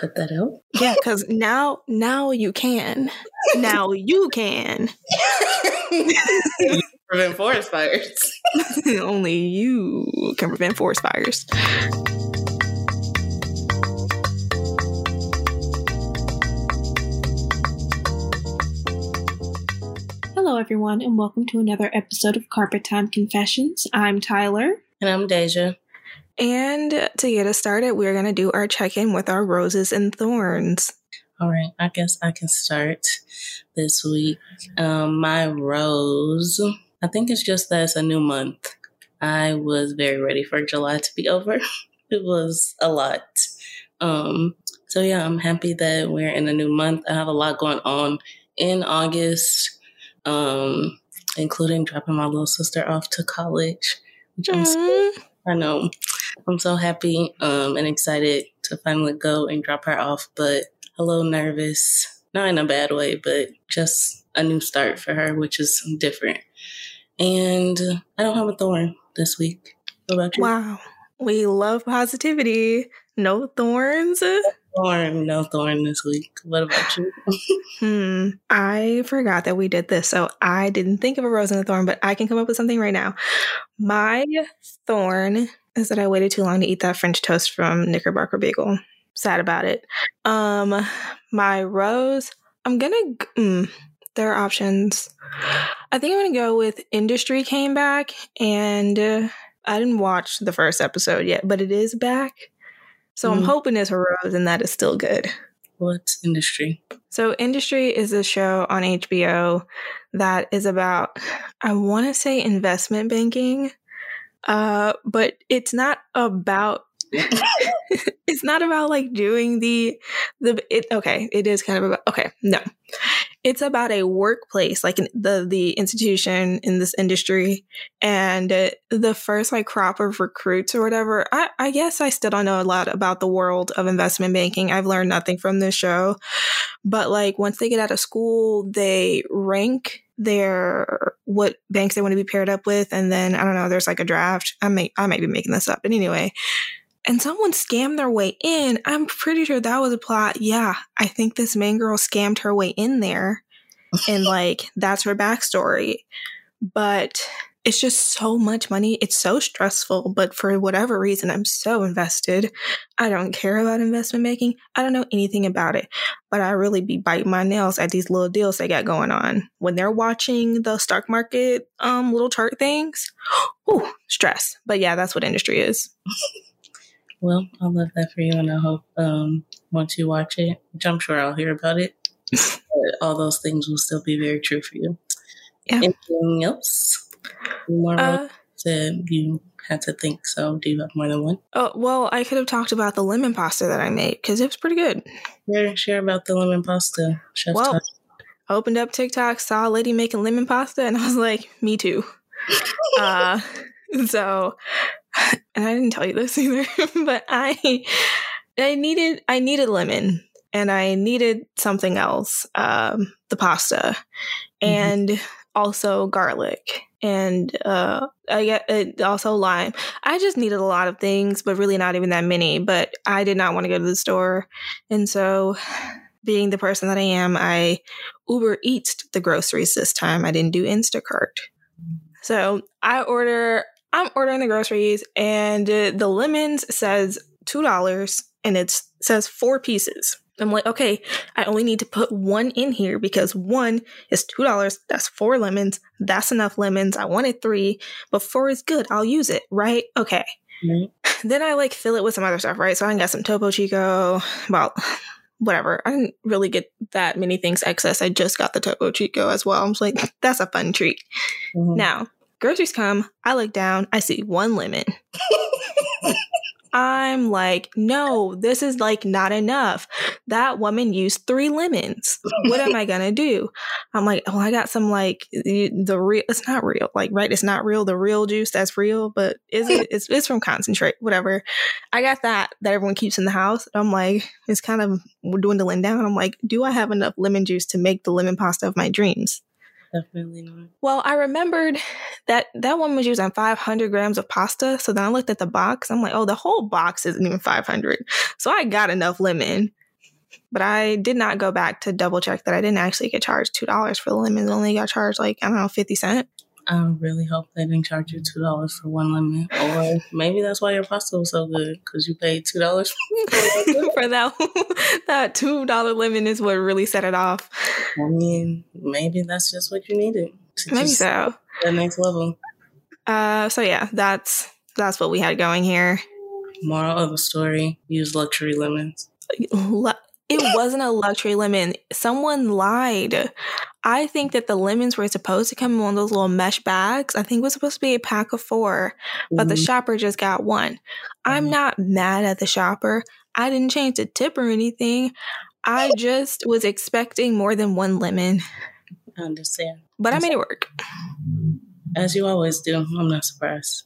cut that out. Yeah, because now now you can. Now you can. prevent forest fires. Only you can prevent forest fires. Hello, everyone, and welcome to another episode of Carpet Time Confessions. I'm Tyler. And I'm Deja. And to get us started, we're going to do our check in with our roses and thorns. All right, I guess I can start this week. Um, my rose, I think it's just that it's a new month. I was very ready for July to be over. it was a lot. Um, so yeah, I'm happy that we're in a new month. I have a lot going on in August, um, including dropping my little sister off to college, which I'm so, I know I'm so happy um, and excited to finally go and drop her off, but a little nervous. Not in a bad way, but just a new start for her, which is different. And I don't have a thorn this week. What about you? Wow. We love positivity. No thorns. Thorn, no thorn this week. What about you? hmm. I forgot that we did this, so I didn't think of a rose and a thorn, but I can come up with something right now. My thorn is that I waited too long to eat that French toast from Knickerbocker Bagel. Sad about it. Um, my rose, I'm gonna. Mm, there are options. I think I'm gonna go with Industry came back, and uh, I didn't watch the first episode yet, but it is back. So mm. I'm hoping it's rose, and that is still good. What's Industry? So Industry is a show on HBO that is about, I want to say investment banking uh, but it's not about it's not about like doing the the it okay it is kind of about okay no it's about a workplace like the the institution in this industry and uh, the first like crop of recruits or whatever I, I guess i still don't know a lot about the world of investment banking i've learned nothing from this show but like once they get out of school they rank their what banks they want to be paired up with, and then I don't know. There's like a draft. I may I might be making this up, but anyway. And someone scammed their way in. I'm pretty sure that was a plot. Yeah, I think this main girl scammed her way in there, and like that's her backstory. But it's just so much money. It's so stressful, but for whatever reason, I'm so invested. I don't care about investment making. I don't know anything about it, but I really be biting my nails at these little deals they got going on. When they're watching the stock market um, little chart things, ooh, stress. But yeah, that's what industry is. well, I love that for you, and I hope um, once you watch it, which I'm sure I'll hear about it, all those things will still be very true for you. Yeah. Anything else? More uh, said you had to think. So, do you have more than one? Oh well, I could have talked about the lemon pasta that I made because it was pretty good. Yeah, share about the lemon pasta. Chef well, talk. I opened up TikTok, saw a lady making lemon pasta, and I was like, "Me too." uh, so, and I didn't tell you this either, but I, I needed, I needed lemon, and I needed something else, um, the pasta, mm-hmm. and also garlic and uh I get it also lime. I just needed a lot of things, but really not even that many. But I did not want to go to the store. And so being the person that I am, I Uber Eats the groceries this time. I didn't do Instacart. So I order I'm ordering the groceries and uh, the lemons says $2 and it says 4 pieces. I'm like, okay, I only need to put one in here because one is two dollars. That's four lemons. That's enough lemons. I wanted three, but four is good. I'll use it, right? Okay. Mm-hmm. Then I like fill it with some other stuff, right? So I got some Topo Chico, well, whatever. I didn't really get that many things excess. I just got the Topo Chico as well. I'm like, that's a fun treat. Mm-hmm. Now, groceries come. I look down. I see one lemon. I'm like, no, this is like not enough. That woman used three lemons. What am I gonna do? I'm like, oh, I got some like the real. It's not real, like right? It's not real. The real juice that's real, but is it? It's it's from concentrate, whatever. I got that that everyone keeps in the house. I'm like, it's kind of we're dwindling down. I'm like, do I have enough lemon juice to make the lemon pasta of my dreams? Definitely not. Well, I remembered that that one was using 500 grams of pasta. So then I looked at the box. I'm like, oh, the whole box isn't even 500. So I got enough lemon. But I did not go back to double check that I didn't actually get charged two dollars for the lemons. I only got charged like I don't know fifty cent. I really hope they didn't charge you two dollars for one lemon, or maybe that's why your pasta was so good because you paid two dollars for that. that two dollar lemon is what really set it off. I mean, maybe that's just what you needed. Maybe so. The next level. Uh, so yeah, that's that's what we had going here. Moral of the story: Use luxury lemons. It wasn't a luxury lemon. Someone lied. I think that the lemons were supposed to come in one of those little mesh bags. I think it was supposed to be a pack of four, but mm-hmm. the shopper just got one. I'm mm-hmm. not mad at the shopper. I didn't change the tip or anything. I just was expecting more than one lemon. I understand. But I made it work. As you always do. I'm not surprised.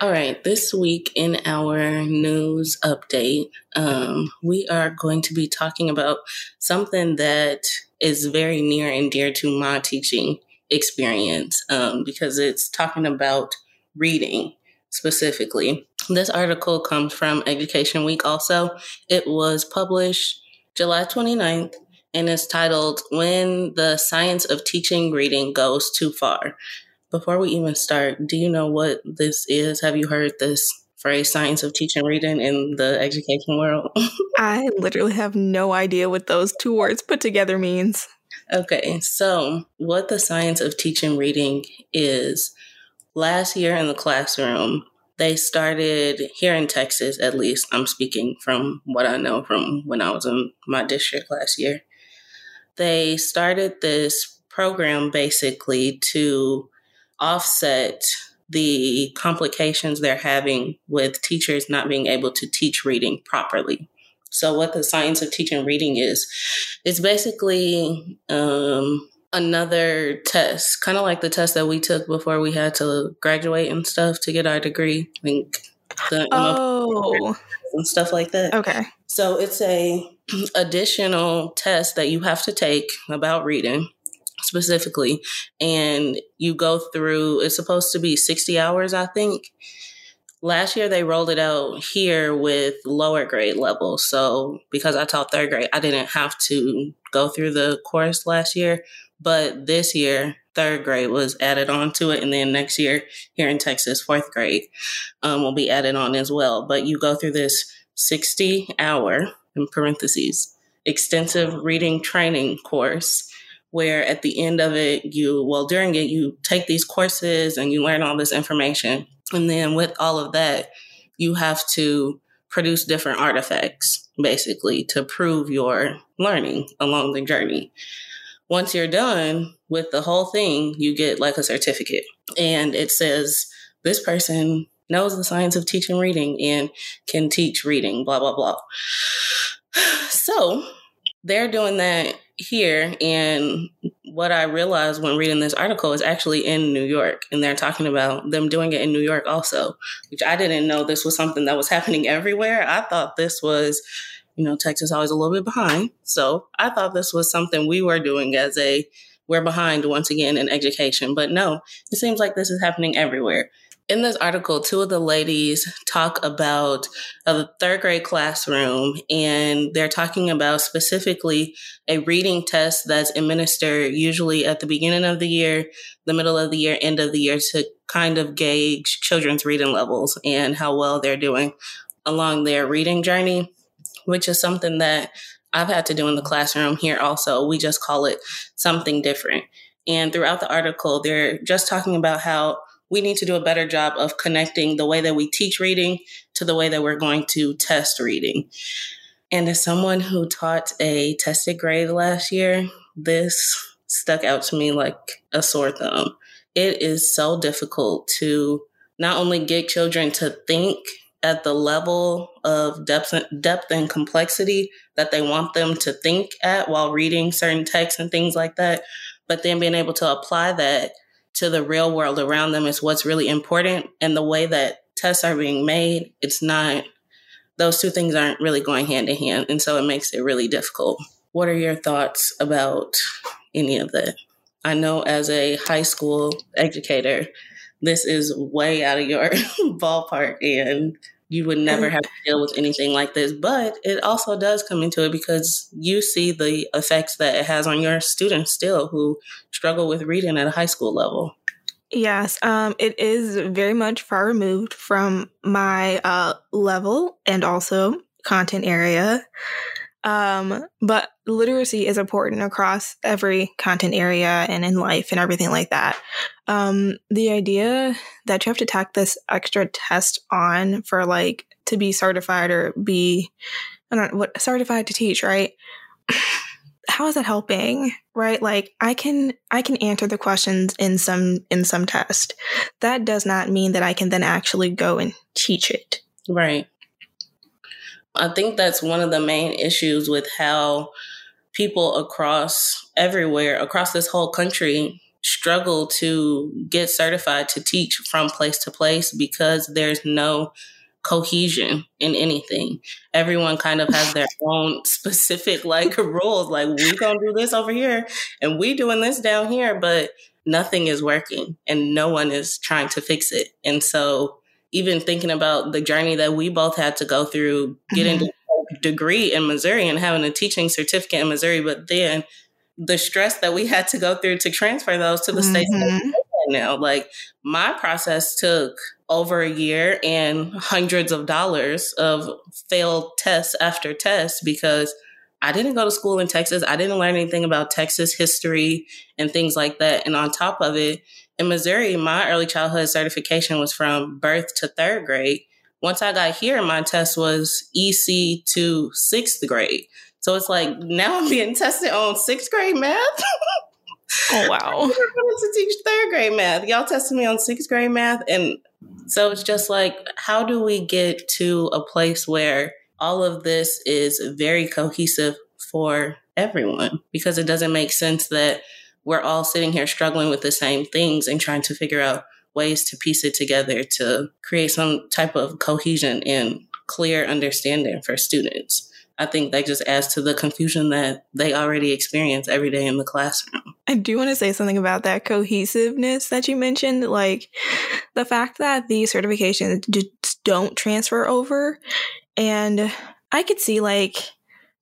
All right, this week in our news update, um, we are going to be talking about something that is very near and dear to my teaching experience um, because it's talking about reading specifically. This article comes from Education Week also. It was published July 29th and is titled When the Science of Teaching Reading Goes Too Far. Before we even start, do you know what this is? Have you heard this phrase, science of teaching reading in the education world? I literally have no idea what those two words put together means. Okay, so what the science of teaching reading is last year in the classroom, they started here in Texas, at least, I'm speaking from what I know from when I was in my district last year. They started this program basically to offset the complications they're having with teachers not being able to teach reading properly. So, what the science of teaching reading is, it's basically um, another test, kind of like the test that we took before we had to graduate and stuff to get our degree. I think the oh. and stuff like that. Okay. So it's a additional test that you have to take about reading specifically and you go through it's supposed to be 60 hours i think. Last year they rolled it out here with lower grade levels so because i taught third grade i didn't have to go through the course last year but this year third grade was added on to it and then next year here in texas fourth grade um, will be added on as well. But you go through this 60 hour in parentheses extensive reading training course where at the end of it, you, well, during it, you take these courses and you learn all this information. And then with all of that, you have to produce different artifacts basically to prove your learning along the journey. Once you're done with the whole thing, you get like a certificate and it says this person knows the science of teaching reading and can teach reading, blah, blah, blah. So they're doing that here and what I realized when reading this article is actually in New York and they're talking about them doing it in New York also, which I didn't know this was something that was happening everywhere. I thought this was, you know, Texas always a little bit behind. So I thought this was something we were doing as a we're behind once again in education. But no, it seems like this is happening everywhere in this article, two of the ladies talk about a third grade classroom, and they're talking about specifically a reading test that's administered usually at the beginning of the year, the middle of the year, end of the year to kind of gauge children's reading levels and how well they're doing along their reading journey, which is something that I've had to do in the classroom here also. We just call it something different. And throughout the article, they're just talking about how we need to do a better job of connecting the way that we teach reading to the way that we're going to test reading. And as someone who taught a tested grade last year, this stuck out to me like a sore thumb. It is so difficult to not only get children to think at the level of depth, depth and complexity that they want them to think at while reading certain texts and things like that, but then being able to apply that to the real world around them is what's really important. And the way that tests are being made, it's not, those two things aren't really going hand in hand. And so it makes it really difficult. What are your thoughts about any of that? I know as a high school educator, this is way out of your ballpark and you would never have to deal with anything like this. But it also does come into it because you see the effects that it has on your students still who struggle with reading at a high school level. Yes, um, it is very much far removed from my uh, level and also content area. Um, but literacy is important across every content area and in life and everything like that. Um, the idea that you have to tack this extra test on for like to be certified or be, I don't know what certified to teach, right? How is that helping? Right? Like I can I can answer the questions in some in some test. That does not mean that I can then actually go and teach it. Right. I think that's one of the main issues with how people across everywhere, across this whole country, struggle to get certified to teach from place to place because there's no cohesion in anything. Everyone kind of has their own specific like rules. Like we gonna do this over here and we doing this down here, but nothing is working and no one is trying to fix it. And so even thinking about the journey that we both had to go through getting mm-hmm. a degree in Missouri and having a teaching certificate in Missouri, but then the stress that we had to go through to transfer those to the mm-hmm. states now. Like my process took over a year and hundreds of dollars of failed tests after tests because I didn't go to school in Texas. I didn't learn anything about Texas history and things like that. And on top of it, in Missouri, my early childhood certification was from birth to third grade. Once I got here, my test was EC to sixth grade. So it's like now I'm being tested on sixth grade math. oh wow! to teach third grade math. Y'all tested me on sixth grade math, and so it's just like, how do we get to a place where all of this is very cohesive for everyone? Because it doesn't make sense that we're all sitting here struggling with the same things and trying to figure out ways to piece it together to create some type of cohesion and clear understanding for students. I think that just adds to the confusion that they already experience every day in the classroom. I do want to say something about that cohesiveness that you mentioned. Like the fact that these certifications just don't transfer over. And I could see like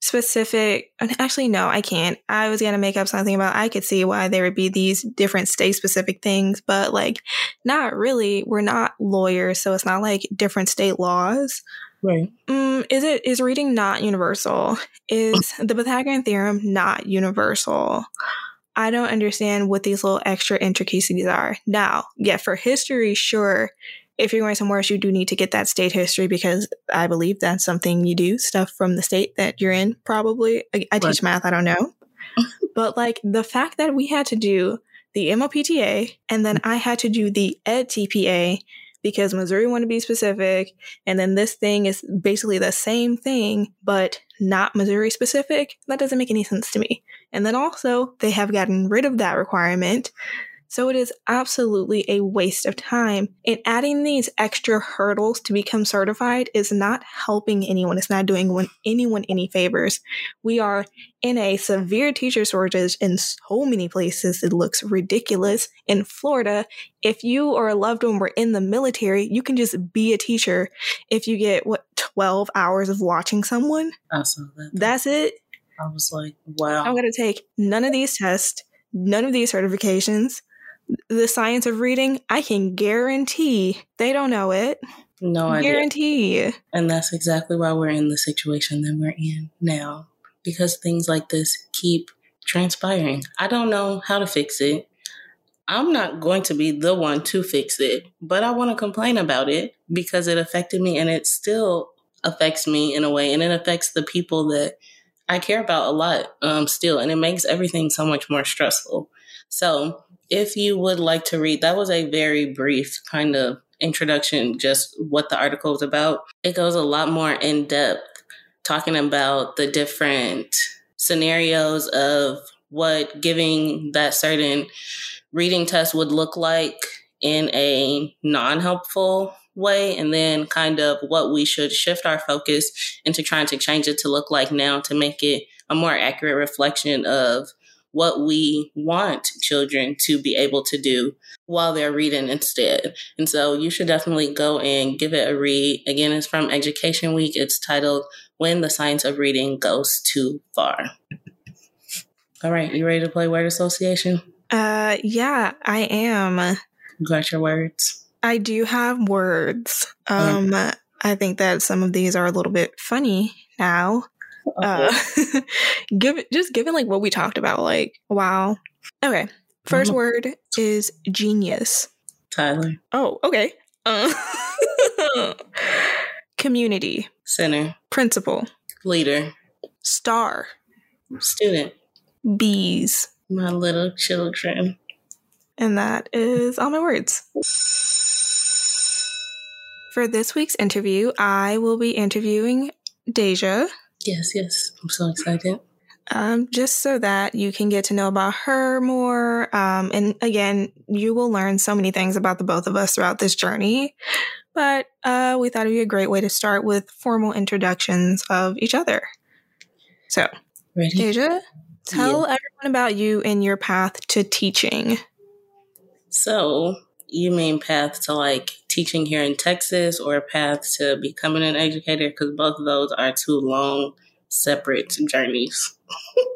specific actually no i can't. I was gonna make up something about i could see why there would be these different state specific things but like not really. We're not lawyers so it's not like different state laws. Right. Um, is it is reading not universal? Is the pythagorean theorem not universal? I don't understand what these little extra intricacies are. Now yeah for history sure if you're going somewhere else, you do need to get that state history because I believe that's something you do, stuff from the state that you're in, probably. I, I teach math, I don't know. but like the fact that we had to do the MOPTA and then I had to do the EdTPA because Missouri wanted to be specific. And then this thing is basically the same thing, but not Missouri specific. That doesn't make any sense to me. And then also, they have gotten rid of that requirement. So it is absolutely a waste of time. And adding these extra hurdles to become certified is not helping anyone. It's not doing anyone any favors. We are in a severe teacher shortage in so many places. It looks ridiculous. In Florida, if you or a loved one were in the military, you can just be a teacher if you get what 12 hours of watching someone. That. That's it. I was like, wow. I'm going to take none of these tests, none of these certifications the science of reading, I can guarantee they don't know it. No idea. Guarantee. And that's exactly why we're in the situation that we're in now. Because things like this keep transpiring. I don't know how to fix it. I'm not going to be the one to fix it, but I want to complain about it because it affected me and it still affects me in a way and it affects the people that I care about a lot um, still. And it makes everything so much more stressful. So if you would like to read, that was a very brief kind of introduction, just what the article is about. It goes a lot more in depth, talking about the different scenarios of what giving that certain reading test would look like in a non helpful way, and then kind of what we should shift our focus into trying to change it to look like now to make it a more accurate reflection of what we want children to be able to do while they're reading instead. And so you should definitely go and give it a read. Again, it's from Education Week. It's titled When the Science of Reading Goes Too Far. All right, you ready to play word association? Uh yeah, I am. You got your words? I do have words. Um I think that some of these are a little bit funny now. Uh, give just given like what we talked about, like wow. Okay, 1st Mhm. word is genius. Tyler, Oh, okay. Uh, community, center, principal, leader, star, student, bees, my little children. and that is all my words. For this week's interview, I will be interviewing Deja. Yes, yes. I'm so excited. um, just so that you can get to know about her more. Um, and again, you will learn so many things about the both of us throughout this journey. But uh, we thought it'd be a great way to start with formal introductions of each other. So, Ready? Deja, tell everyone about you and your path to teaching. So, you mean path to like teaching here in Texas or a path to becoming an educator? Because both of those are two long, separate journeys.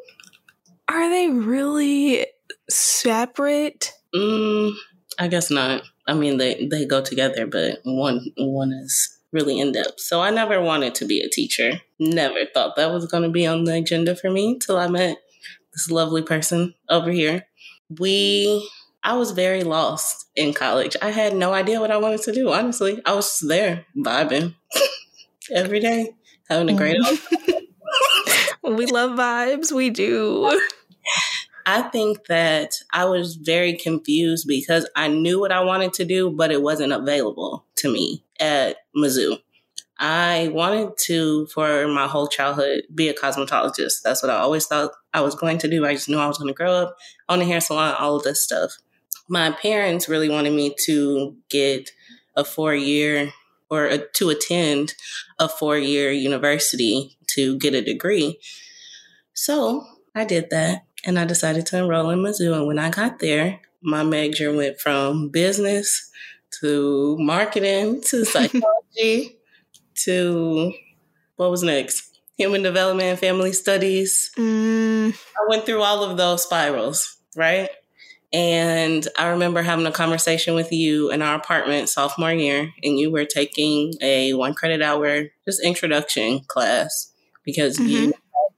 Are they really separate? Mm, I guess not. I mean, they, they go together, but one one is really in depth. So, I never wanted to be a teacher. Never thought that was going to be on the agenda for me till I met this lovely person over here. We I was very lost in college. I had no idea what I wanted to do, honestly. I was just there vibing every day, having a great mm-hmm. old We love vibes. We do. I think that I was very confused because I knew what I wanted to do, but it wasn't available to me at Mizzou. I wanted to, for my whole childhood, be a cosmetologist. That's what I always thought I was going to do. I just knew I was going to grow up, own a hair salon, all of this stuff. My parents really wanted me to get a four year or a, to attend a four year university to get a degree. So I did that and I decided to enroll in Mizzou. And when I got there, my major went from business to marketing to psychology to what was next? Human development and family studies. Mm, I went through all of those spirals, right? And I remember having a conversation with you in our apartment sophomore year, and you were taking a one credit hour just introduction class because you mm-hmm.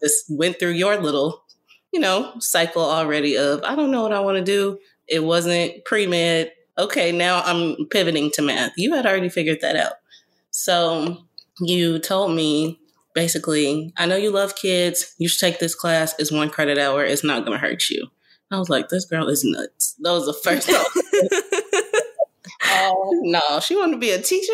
just went through your little, you know, cycle already of I don't know what I want to do. It wasn't pre med. Okay, now I'm pivoting to math. You had already figured that out. So you told me basically, I know you love kids. You should take this class. It's one credit hour. It's not going to hurt you. I was like, this girl is nuts. That was the first thought. oh, no. She wanted to be a teacher?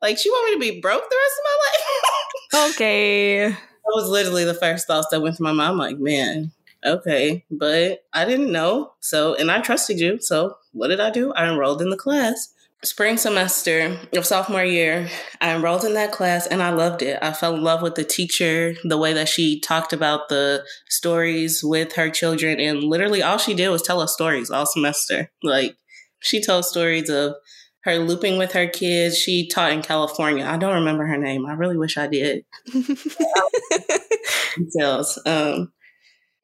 Like, she wanted me to be broke the rest of my life? okay. that was literally the first thoughts that went through my mind. I'm like, man, okay. But I didn't know. So, and I trusted you. So, what did I do? I enrolled in the class. Spring semester of sophomore year, I enrolled in that class and I loved it. I fell in love with the teacher, the way that she talked about the stories with her children. And literally all she did was tell us stories all semester. Like, she told stories of her looping with her kids. She taught in California. I don't remember her name. I really wish I did. details. Um,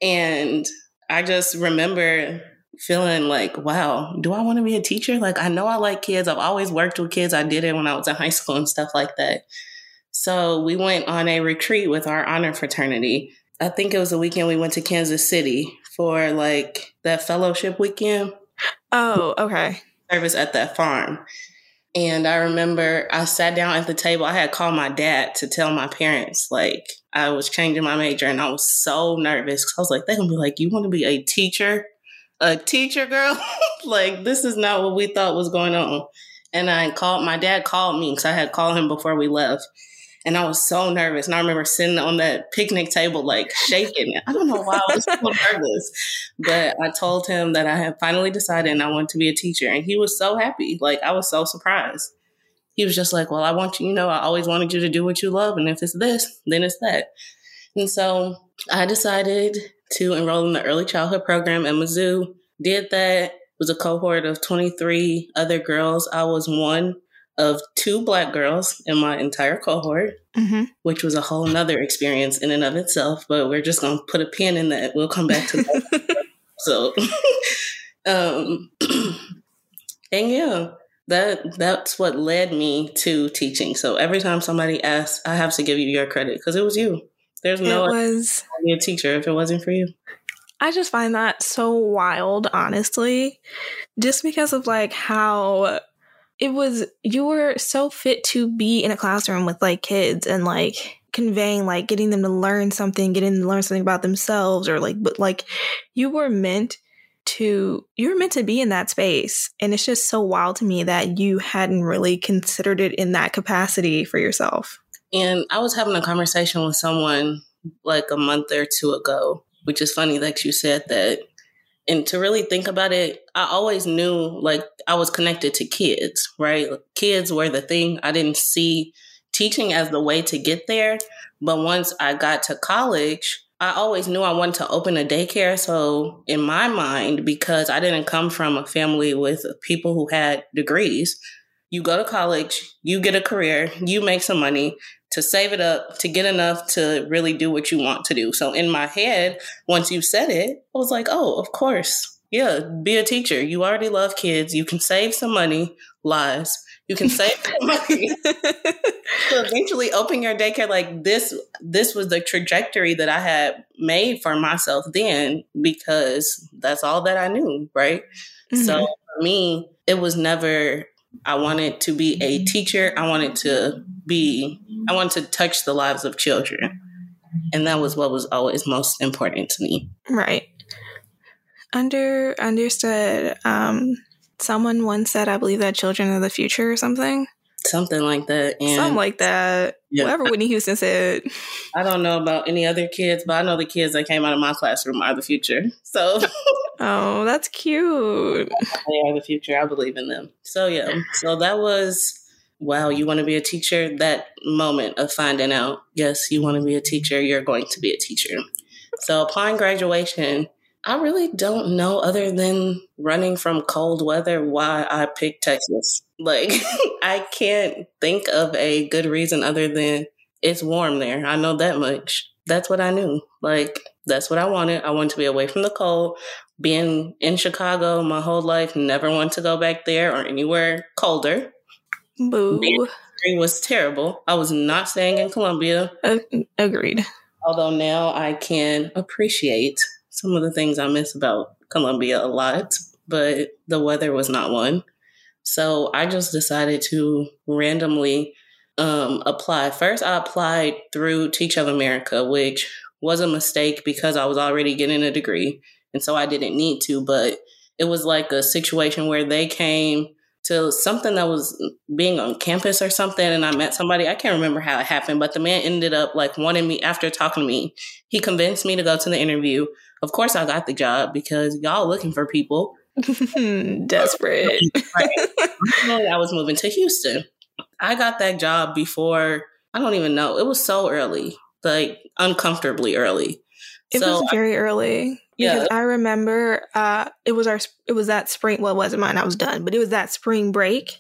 and I just remember feeling like, wow, do I want to be a teacher? Like, I know I like kids. I've always worked with kids. I did it when I was in high school and stuff like that. So we went on a retreat with our honor fraternity. I think it was the weekend we went to Kansas City for like that fellowship weekend oh, okay. service at that farm. And I remember I sat down at the table. I had called my dad to tell my parents, like, I was changing my major and I was so nervous. Cause I was like, they're going to be like, you want to be a teacher? A teacher, girl? like, this is not what we thought was going on. And I called, my dad called me because I had called him before we left. And I was so nervous. And I remember sitting on that picnic table, like shaking. I don't know why I was so nervous. But I told him that I had finally decided and I wanted to be a teacher. And he was so happy. Like, I was so surprised. He was just like, Well, I want you, you know, I always wanted you to do what you love. And if it's this, then it's that. And so I decided to enroll in the early childhood program at Mizzou. Did that. It was a cohort of 23 other girls. I was one of two black girls in my entire cohort, mm-hmm. which was a whole nother experience in and of itself. But we're just going to put a pin in that. We'll come back to that. so, um, and yeah, that that's what led me to teaching. So every time somebody asks, I have to give you your credit because it was you. There's no it was be a teacher if it wasn't for you. I just find that so wild, honestly, just because of like how it was. You were so fit to be in a classroom with like kids and like conveying like getting them to learn something, getting them to learn something about themselves, or like, but like you were meant to you're meant to be in that space and it's just so wild to me that you hadn't really considered it in that capacity for yourself and i was having a conversation with someone like a month or two ago which is funny that you said that. And to really think about it i always knew like i was connected to kids right? Kids were the thing. I didn't see teaching as the way to get there. But once i got to college I always knew I wanted to open a daycare. So, in my mind, because I didn't come from a family with people who had degrees, you go to college, you get a career, you make some money to save it up to get enough to really do what you want to do. So, in my head, once you said it, I was like, oh, of course. Yeah, be a teacher. You already love kids. You can save some money. Lies you can save money to eventually open your daycare. Like this, this was the trajectory that I had made for myself then because that's all that I knew, right? Mm-hmm. So for me, it was never. I wanted to be a teacher. I wanted to be. I wanted to touch the lives of children, and that was what was always most important to me. Right. Under understood. Um, someone once said, I believe that children are the future or something. Something like that. And something like that. Yeah. Whatever Whitney Houston said. I don't know about any other kids, but I know the kids that came out of my classroom are the future. So Oh, that's cute. They are the future. I believe in them. So yeah. So that was wow, you want to be a teacher? That moment of finding out, yes, you want to be a teacher, you're going to be a teacher. So upon graduation, I really don't know other than running from cold weather why I picked Texas. Like I can't think of a good reason other than it's warm there. I know that much. That's what I knew. Like that's what I wanted. I wanted to be away from the cold. Being in Chicago my whole life, never want to go back there or anywhere colder. Boo. It was terrible. I was not staying in Columbia. Uh, agreed. Although now I can appreciate some of the things I miss about Columbia a lot, but the weather was not one. So I just decided to randomly um, apply. First, I applied through Teach For America, which was a mistake because I was already getting a degree. And so I didn't need to, but it was like a situation where they came to something that was being on campus or something and I met somebody. I can't remember how it happened, but the man ended up like wanting me after talking to me. He convinced me to go to the interview. Of course I got the job because y'all looking for people. Desperate. I was moving to Houston. I got that job before I don't even know. It was so early. Like uncomfortably early. It so was very I, early. Because yeah. I remember uh, it was our it was that spring. Well, it wasn't mine. I was done, but it was that spring break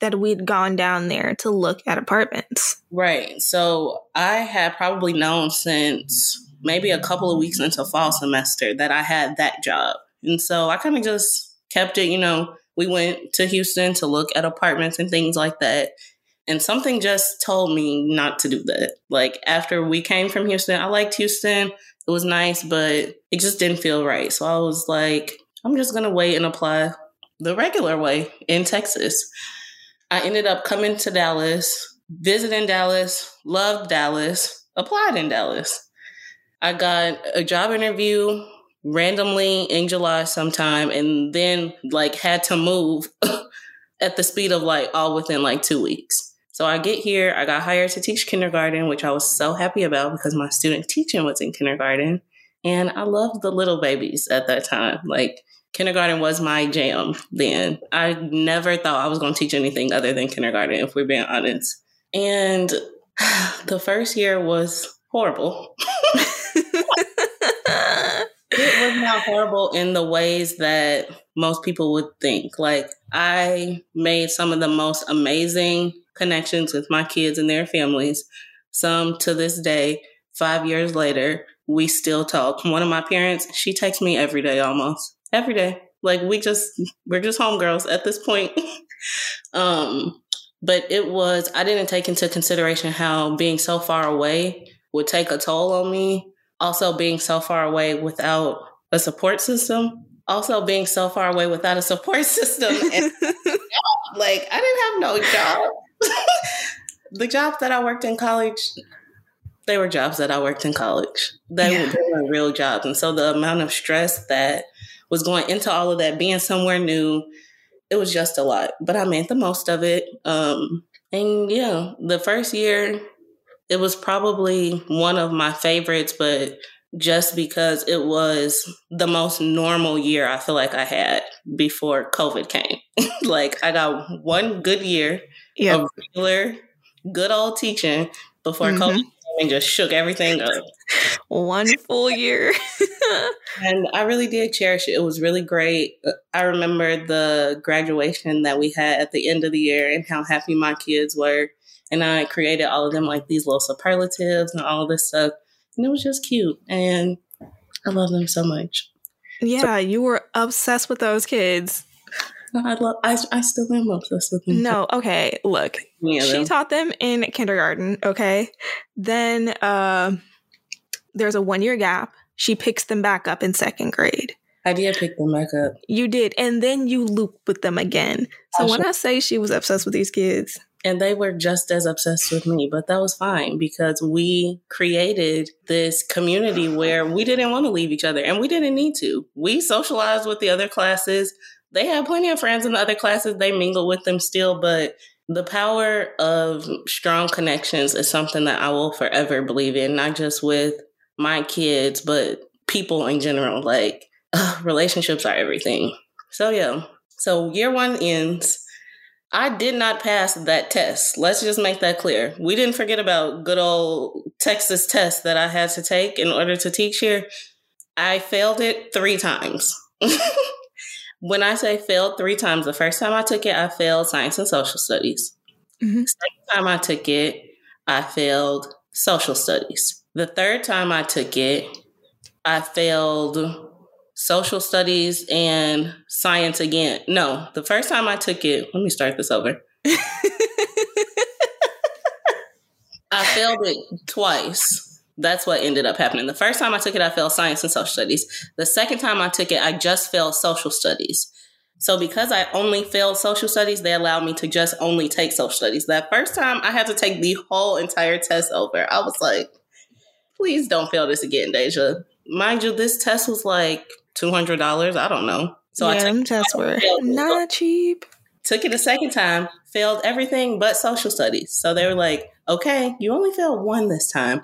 that we'd gone down there to look at apartments. Right. So I had probably known since maybe a couple of weeks into fall semester that I had that job, and so I kind of just kept it. You know, we went to Houston to look at apartments and things like that. And something just told me not to do that. Like after we came from Houston, I liked Houston. It was nice, but it just didn't feel right. So I was like, I'm just going to wait and apply the regular way in Texas. I ended up coming to Dallas, visiting Dallas, loved Dallas, applied in Dallas. I got a job interview randomly in July sometime and then like had to move at the speed of like all within like 2 weeks. So I get here, I got hired to teach kindergarten, which I was so happy about because my student teaching was in kindergarten. And I loved the little babies at that time. Like kindergarten was my jam then. I never thought I was going to teach anything other than kindergarten, if we're being honest. And the first year was horrible. not horrible in the ways that most people would think. Like, I made some of the most amazing connections with my kids and their families. Some to this day, five years later, we still talk. One of my parents, she texts me every day almost. Every day. Like we just we're just homegirls at this point. um, but it was I didn't take into consideration how being so far away would take a toll on me. Also being so far away without a support system. Also being so far away without a support system. And, like I didn't have no job. the jobs that I worked in college, they were jobs that I worked in college. They, yeah. were, they were real jobs. And so the amount of stress that was going into all of that, being somewhere new, it was just a lot. But I made the most of it. Um, and yeah, the first year, it was probably one of my favorites, but just because it was the most normal year I feel like I had before COVID came. like I got one good year yep. of regular, good old teaching before mm-hmm. COVID and just shook everything up. One full year. and I really did cherish it. It was really great. I remember the graduation that we had at the end of the year and how happy my kids were. And I created all of them like these little superlatives and all this stuff. And it was just cute. And I love them so much. Yeah, so- you were obsessed with those kids. I love. I, I still am obsessed with them. No, okay. Look, yeah, she taught them in kindergarten. Okay, then uh, there's a one year gap. She picks them back up in second grade. I did pick them back up. You did, and then you loop with them again. So I when I say she was obsessed with these kids, and they were just as obsessed with me, but that was fine because we created this community where we didn't want to leave each other and we didn't need to. We socialized with the other classes they have plenty of friends in the other classes. They mingle with them still, but the power of strong connections is something that I will forever believe in, not just with my kids, but people in general. Like, uh, relationships are everything. So, yeah. So, year one ends. I did not pass that test. Let's just make that clear. We didn't forget about good old Texas test that I had to take in order to teach here. I failed it three times. when I say failed three times, the first time I took it, I failed science and social studies. Mm-hmm. Second time I took it, I failed social studies. The third time I took it, I failed social studies and science again. No, the first time I took it, let me start this over. I failed it twice that's what ended up happening. The first time I took it, I failed science and social studies. The second time I took it, I just failed social studies. So because I only failed social studies, they allowed me to just only take social studies. That first time I had to take the whole entire test over. I was like, please don't fail this again, Deja. Mind you, this test was like $200. I don't know. So yeah, I took tests were not cheap. Took it a second time, failed everything but social studies. So they were like, okay, you only failed one this time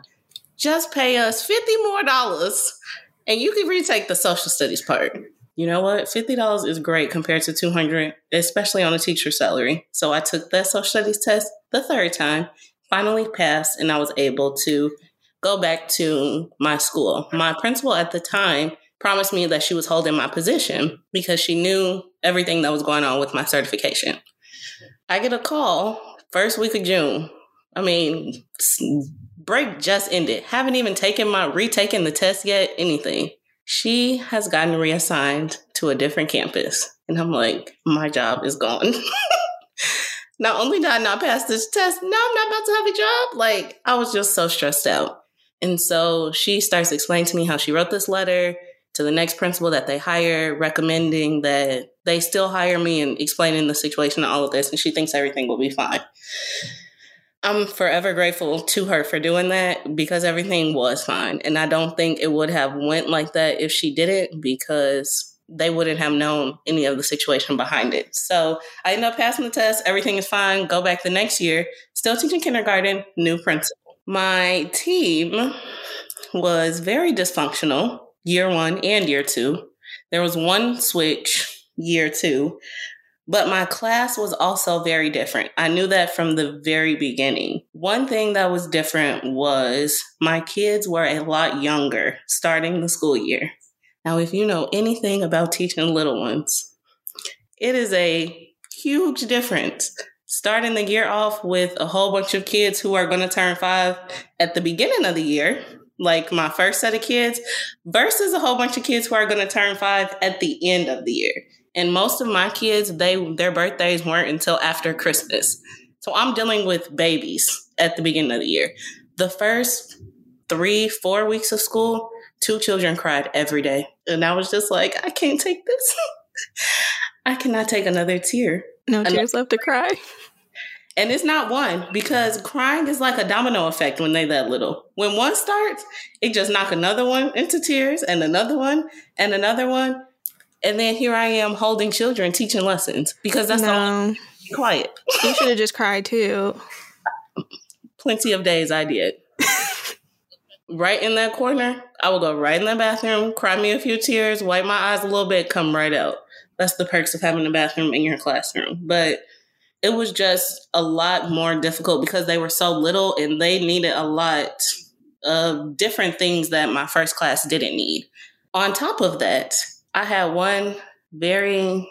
just pay us 50 more dollars and you can retake the social studies part. You know what? $50 is great compared to 200, especially on a teacher salary. So I took that social studies test the third time, finally passed, and I was able to go back to my school. My principal at the time promised me that she was holding my position because she knew everything that was going on with my certification. I get a call first week of June. I mean, break just ended. Haven't even taken my retaken the test yet, anything. She has gotten reassigned to a different campus. And I'm like, my job is gone. not only did I not pass this test, now I'm not about to have a job. Like, I was just so stressed out. And so she starts explaining to me how she wrote this letter to the next principal that they hire, recommending that they still hire me and explaining the situation and all of this. And she thinks everything will be fine. I'm forever grateful to her for doing that because everything was fine. And I don't think it would have went like that if she didn't because they wouldn't have known any of the situation behind it. So I end up passing the test. Everything is fine. Go back the next year, still teaching kindergarten, new principal. My team was very dysfunctional year one and year two. There was one switch year two but my class was also very different. I knew that from the very beginning. One thing that was different was my kids were a lot younger starting the school year. Now, if you know anything about teaching little ones, it is a huge difference starting the year off with a whole bunch of kids who are going to turn five at the beginning of the year, like my first set of kids, versus a whole bunch of kids who are going to turn five at the end of the year. And most of my kids, they their birthdays weren't until after Christmas. So I'm dealing with babies at the beginning of the year. The first three, four weeks of school, two children cried every day. And I was just like, I can't take this. I cannot take another tear. No tears left to cry. And it's not one because crying is like a domino effect when they that little. When one starts, it just knock another one into tears and another one and another one. And then here I am holding children teaching lessons because that's no. all quiet. you should have just cried too. Plenty of days I did. right in that corner, I will go right in the bathroom, cry me a few tears, wipe my eyes a little bit, come right out. That's the perks of having a bathroom in your classroom. But it was just a lot more difficult because they were so little and they needed a lot of different things that my first class didn't need. On top of that, I had one very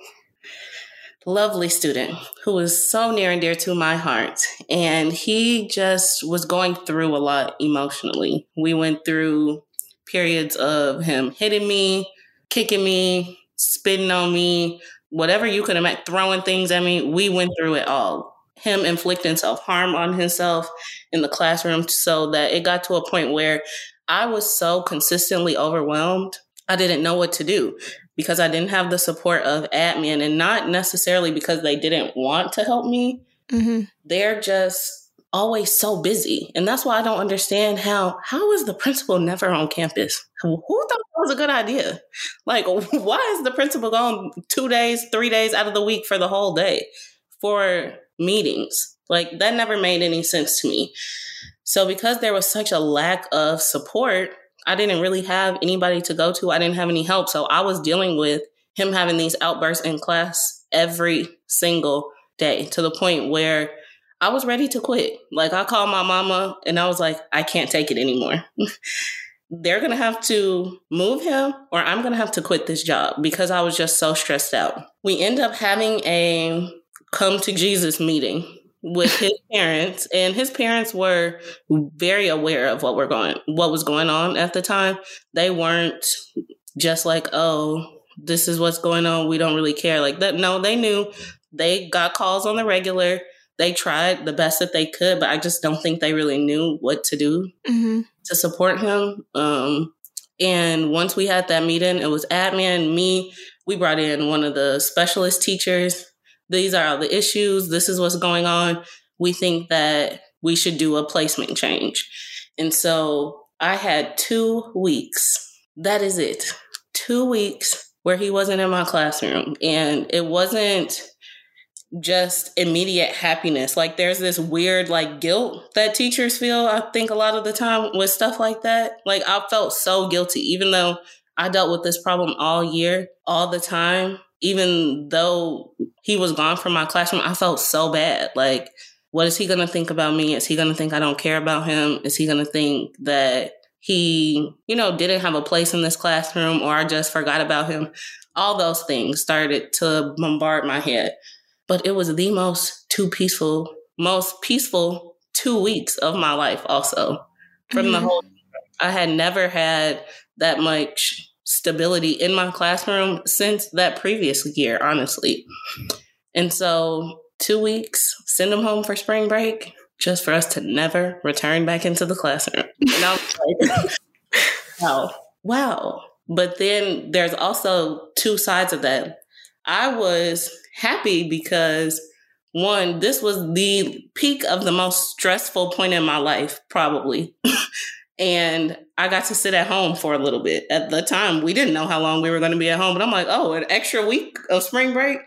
lovely student who was so near and dear to my heart. And he just was going through a lot emotionally. We went through periods of him hitting me, kicking me, spitting on me, whatever you could imagine, throwing things at me. We went through it all. Him inflicting self harm on himself in the classroom so that it got to a point where I was so consistently overwhelmed. I didn't know what to do because I didn't have the support of admin and not necessarily because they didn't want to help me. Mm-hmm. They're just always so busy. And that's why I don't understand how how is the principal never on campus? Who thought that was a good idea? Like why is the principal gone 2 days, 3 days out of the week for the whole day for meetings? Like that never made any sense to me. So because there was such a lack of support, I didn't really have anybody to go to. I didn't have any help. So I was dealing with him having these outbursts in class every single day to the point where I was ready to quit. Like I called my mama and I was like, I can't take it anymore. They're going to have to move him or I'm going to have to quit this job because I was just so stressed out. We end up having a come to Jesus meeting with his parents and his parents were very aware of what we're going what was going on at the time. They weren't just like, "Oh, this is what's going on. We don't really care." Like that no, they knew. They got calls on the regular they tried the best that they could, but I just don't think they really knew what to do mm-hmm. to support him. Um, and once we had that meeting, it was admin, me. We brought in one of the specialist teachers. These are all the issues. This is what's going on. We think that we should do a placement change. And so I had two weeks. That is it. Two weeks where he wasn't in my classroom. And it wasn't just immediate happiness. Like there's this weird like guilt that teachers feel, I think a lot of the time with stuff like that. Like I felt so guilty, even though I dealt with this problem all year, all the time. Even though he was gone from my classroom, I felt so bad. Like, what is he to think about me? Is he to think I don't care about him? Is he to think that he, you know, didn't have a place in this classroom or I just forgot about him? All those things started to bombard my head. But it was the most two peaceful, most peaceful two weeks of my life also. From mm-hmm. the whole I had never had that much stability in my classroom since that previous year, honestly. And so two weeks, send them home for spring break, just for us to never return back into the classroom. And I was like, wow, wow. But then there's also two sides of that. I was happy because one, this was the peak of the most stressful point in my life, probably. and I got to sit at home for a little bit. At the time, we didn't know how long we were going to be at home, but I'm like, oh, an extra week of spring break,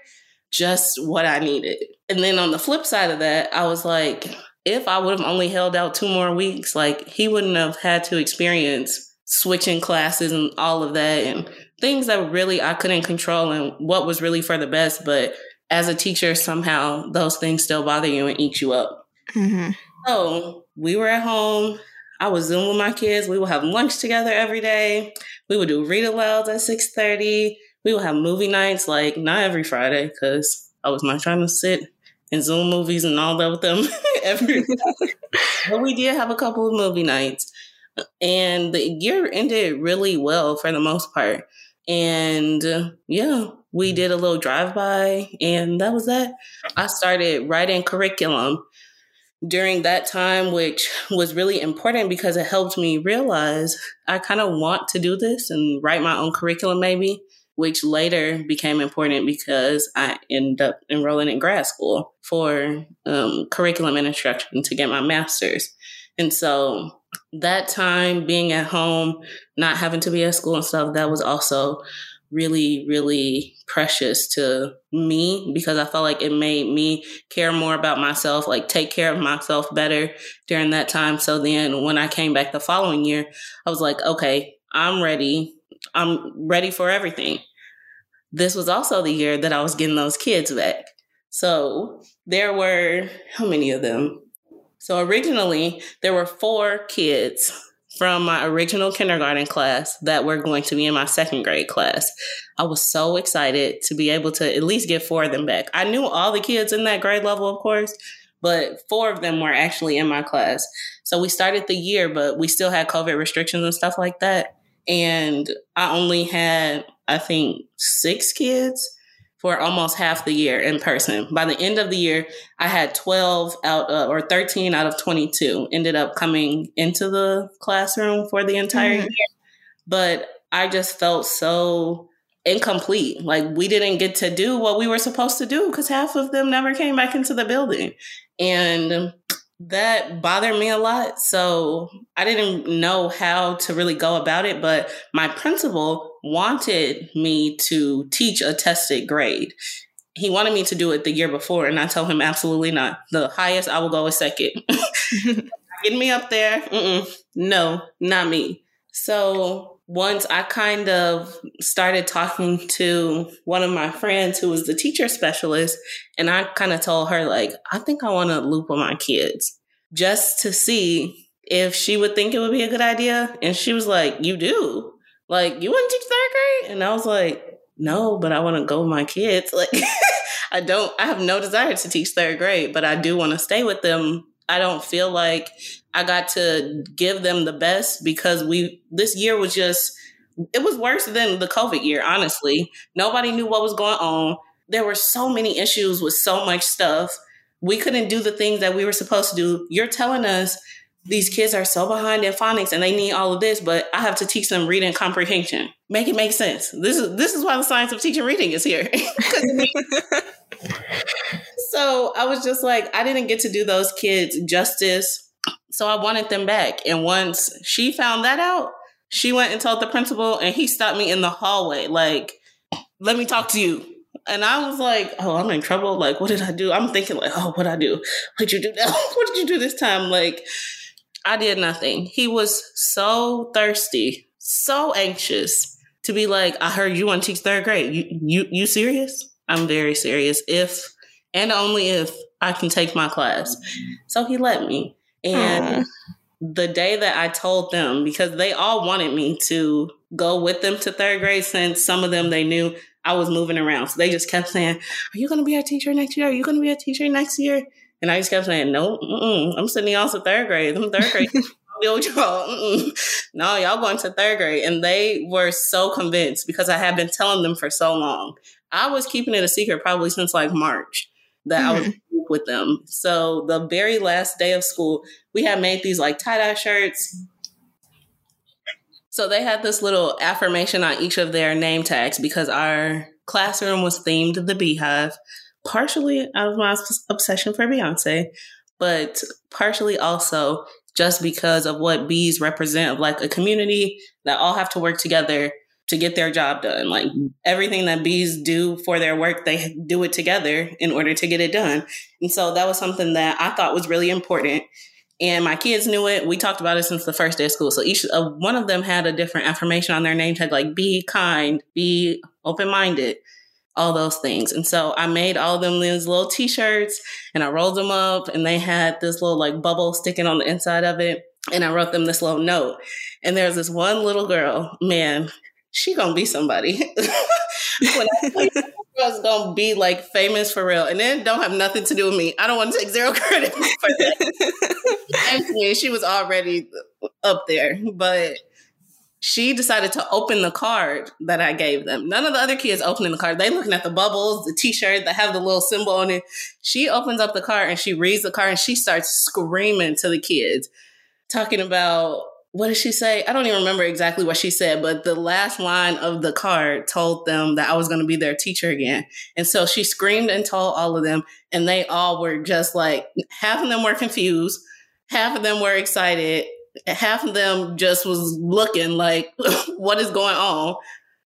just what I needed. And then on the flip side of that, I was like, if I would have only held out two more weeks, like he wouldn't have had to experience switching classes and all of that and things that really I couldn't control and what was really for the best. But as a teacher, somehow those things still bother you and eat you up. Mm-hmm. So we were at home. I was Zoom with my kids. We would have lunch together every day. We would do read alouds at 6.30. We would have movie nights, like not every Friday, because I was not trying to sit and Zoom movies and all that with them every But we did have a couple of movie nights. And the year ended really well for the most part. And uh, yeah, we did a little drive by, and that was that. I started writing curriculum during that time, which was really important because it helped me realize I kind of want to do this and write my own curriculum, maybe, which later became important because I ended up enrolling in grad school for um, curriculum and instruction to get my master's. And so that time being at home, not having to be at school and stuff, that was also really, really precious to me because I felt like it made me care more about myself, like take care of myself better during that time. So then when I came back the following year, I was like, okay, I'm ready. I'm ready for everything. This was also the year that I was getting those kids back. So there were, how many of them? So originally, there were four kids from my original kindergarten class that were going to be in my second grade class. I was so excited to be able to at least get four of them back. I knew all the kids in that grade level, of course, but four of them were actually in my class. So we started the year, but we still had COVID restrictions and stuff like that. And I only had, I think, six kids for almost half the year in person. By the end of the year, I had 12 out uh, or 13 out of 22 ended up coming into the classroom for the entire mm-hmm. year. But I just felt so incomplete. Like we didn't get to do what we were supposed to do because half of them never came back into the building. And that bothered me a lot. So I didn't know how to really go about it, but my principal wanted me to teach a tested grade. He wanted me to do it the year before, and I told him absolutely not. The highest I will go is second. Get me up there, Mm-mm. no, not me. So once I kind of started talking to one of my friends who was the teacher specialist, and I kind of told her, like, I think I want to loop with my kids just to see if she would think it would be a good idea. And she was like, You do? Like, you want to teach third grade? And I was like, No, but I want to go with my kids. Like, I don't, I have no desire to teach third grade, but I do want to stay with them. I don't feel like I got to give them the best because we this year was just it was worse than the COVID year, honestly. Nobody knew what was going on. There were so many issues with so much stuff. We couldn't do the things that we were supposed to do. You're telling us these kids are so behind in phonics and they need all of this, but I have to teach them reading comprehension. Make it make sense. This is this is why the science of teaching reading is here. so I was just like, I didn't get to do those kids justice so I wanted them back. And once she found that out, she went and told the principal, and he stopped me in the hallway, like, let me talk to you. And I was like, oh, I'm in trouble. Like, what did I do? I'm thinking, like, oh, what I do? What did you do what did you do this time? Like, I did nothing. He was so thirsty, so anxious to be like, I heard you want to teach third grade. You, you, you serious? I'm very serious. If and only if I can take my class. So he let me. And the day that I told them, because they all wanted me to go with them to third grade, since some of them they knew I was moving around. So they just kept saying, Are you going to be a teacher next year? Are you going to be a teacher next year? And I just kept saying, No, I'm sending y'all to third grade. I'm third grade. y'all. No, y'all going to third grade. And they were so convinced because I had been telling them for so long. I was keeping it a secret probably since like March that mm-hmm. I was mm-hmm. with them. So the very last day of school, we had made these like tie dye shirts. So they had this little affirmation on each of their name tags because our classroom was themed the beehive, partially out of my obsession for Beyonce, but partially also just because of what bees represent of like a community that all have to work together to get their job done. Like everything that bees do for their work, they do it together in order to get it done. And so that was something that I thought was really important. And my kids knew it. We talked about it since the first day of school. So each uh, one of them had a different affirmation on their name tag, like be kind, be open minded, all those things. And so I made all of them these little t shirts and I rolled them up and they had this little like bubble sticking on the inside of it. and I wrote them this little note. And there's this one little girl, man, she gonna be somebody. when I was gonna be like famous for real, and then don't have nothing to do with me. I don't want to take zero credit for that. she was already up there, but she decided to open the card that I gave them. None of the other kids opening the card. They looking at the bubbles, the t-shirt that have the little symbol on it. She opens up the card and she reads the card and she starts screaming to the kids, talking about what did she say? I don't even remember exactly what she said, but the last line of the card told them that I was going to be their teacher again. And so she screamed and told all of them, and they all were just like, half of them were confused, half of them were excited, half of them just was looking like, what is going on?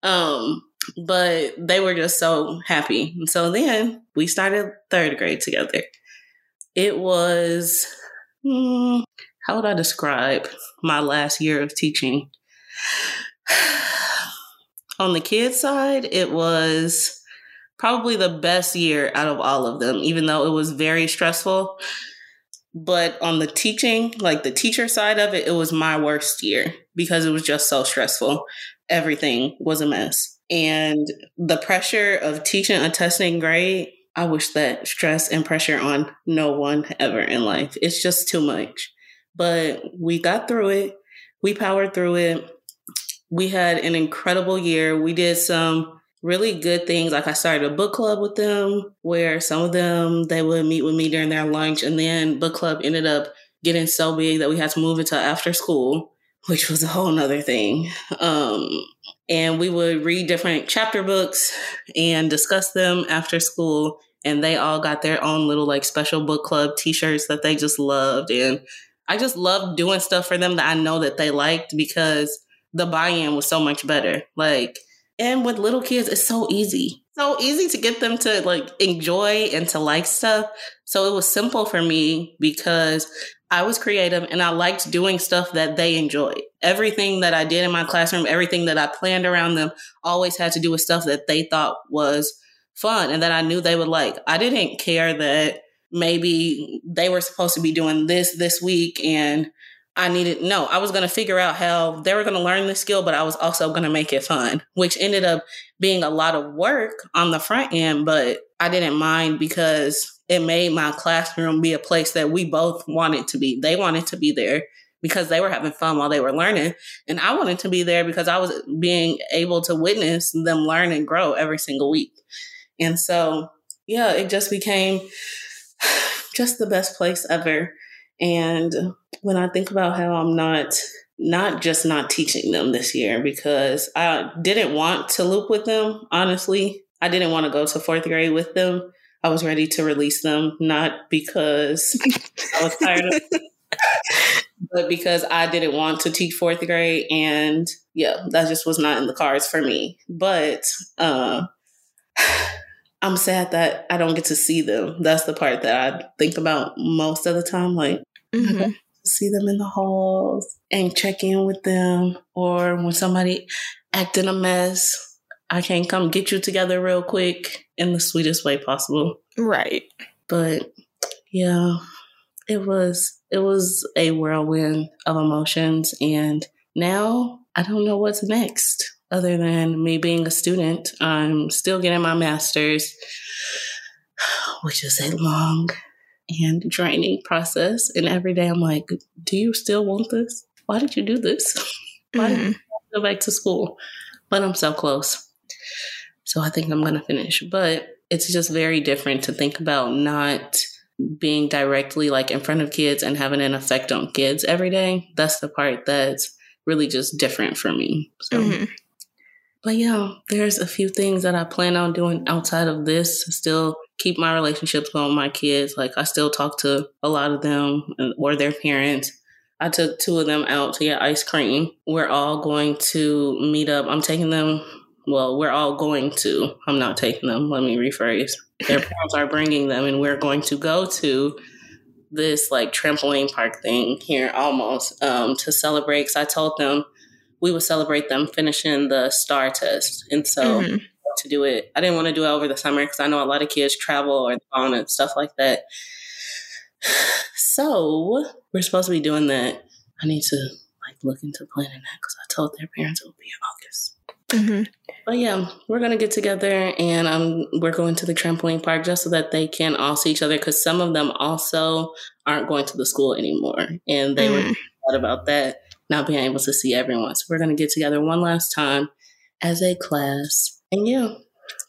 Um, but they were just so happy. And so then we started third grade together. It was, hmm, how would I describe my last year of teaching? On the kids' side, it was probably the best year out of all of them, even though it was very stressful. But on the teaching, like the teacher side of it, it was my worst year because it was just so stressful. Everything was a mess. And the pressure of teaching a testing grade, I wish that stress and pressure on no one ever in life. It's just too much. But we got through it. We powered through it. We had an incredible year. We did some really good things. Like I started a book club with them where some of them they would meet with me during their lunch and then book club ended up getting so big that we had to move it to after school, which was a whole nother thing. Um, and we would read different chapter books and discuss them after school. And they all got their own little like special book club t-shirts that they just loved. And I just loved doing stuff for them that I know that they liked because the buy-in was so much better. Like, and with little kids, it's so easy. So easy to get them to like enjoy and to like stuff. So it was simple for me because I was creative and I liked doing stuff that they enjoyed. Everything that I did in my classroom, everything that I planned around them always had to do with stuff that they thought was fun and that I knew they would like. I didn't care that maybe they were supposed to be doing this this week and I needed no, I was going to figure out how they were going to learn the skill, but I was also going to make it fun, which ended up being a lot of work on the front end, but I didn't mind because it made my classroom be a place that we both wanted to be. They wanted to be there because they were having fun while they were learning, and I wanted to be there because I was being able to witness them learn and grow every single week. And so, yeah, it just became just the best place ever. And when I think about how I'm not not just not teaching them this year because I didn't want to loop with them, honestly. I didn't want to go to fourth grade with them. I was ready to release them, not because I was tired of but because I didn't want to teach fourth grade and yeah, that just was not in the cards for me. But uh I'm sad that I don't get to see them. That's the part that I think about most of the time. Like, mm-hmm. see them in the halls and check in with them, or when somebody acting a mess, I can't come get you together real quick in the sweetest way possible. Right. But yeah, it was it was a whirlwind of emotions, and now I don't know what's next other than me being a student. I'm still getting my master's, which is a long and draining process. And every day I'm like, do you still want this? Why did you do this? Why mm-hmm. did you go back to school? But I'm so close. So I think I'm going to finish. But it's just very different to think about not being directly like in front of kids and having an effect on kids every day. That's the part that's really just different for me. So mm-hmm. But yeah, there's a few things that I plan on doing outside of this still keep my relationships going with my kids. Like I still talk to a lot of them or their parents. I took two of them out to get ice cream. We're all going to meet up. I'm taking them. Well, we're all going to. I'm not taking them. Let me rephrase. Their parents are bringing them, and we're going to go to this like trampoline park thing here almost um, to celebrate. Because I told them we would celebrate them finishing the STAAR test. And so mm-hmm. to do it, I didn't want to do it over the summer because I know a lot of kids travel or on and stuff like that. So we're supposed to be doing that. I need to like look into planning that because I told their parents it would be in August. Mm-hmm. But yeah, we're gonna get together and um, we're going to the trampoline park just so that they can all see each other because some of them also aren't going to the school anymore, and they mm. were sad about that not being able to see everyone. So we're gonna get together one last time as a class, and yeah,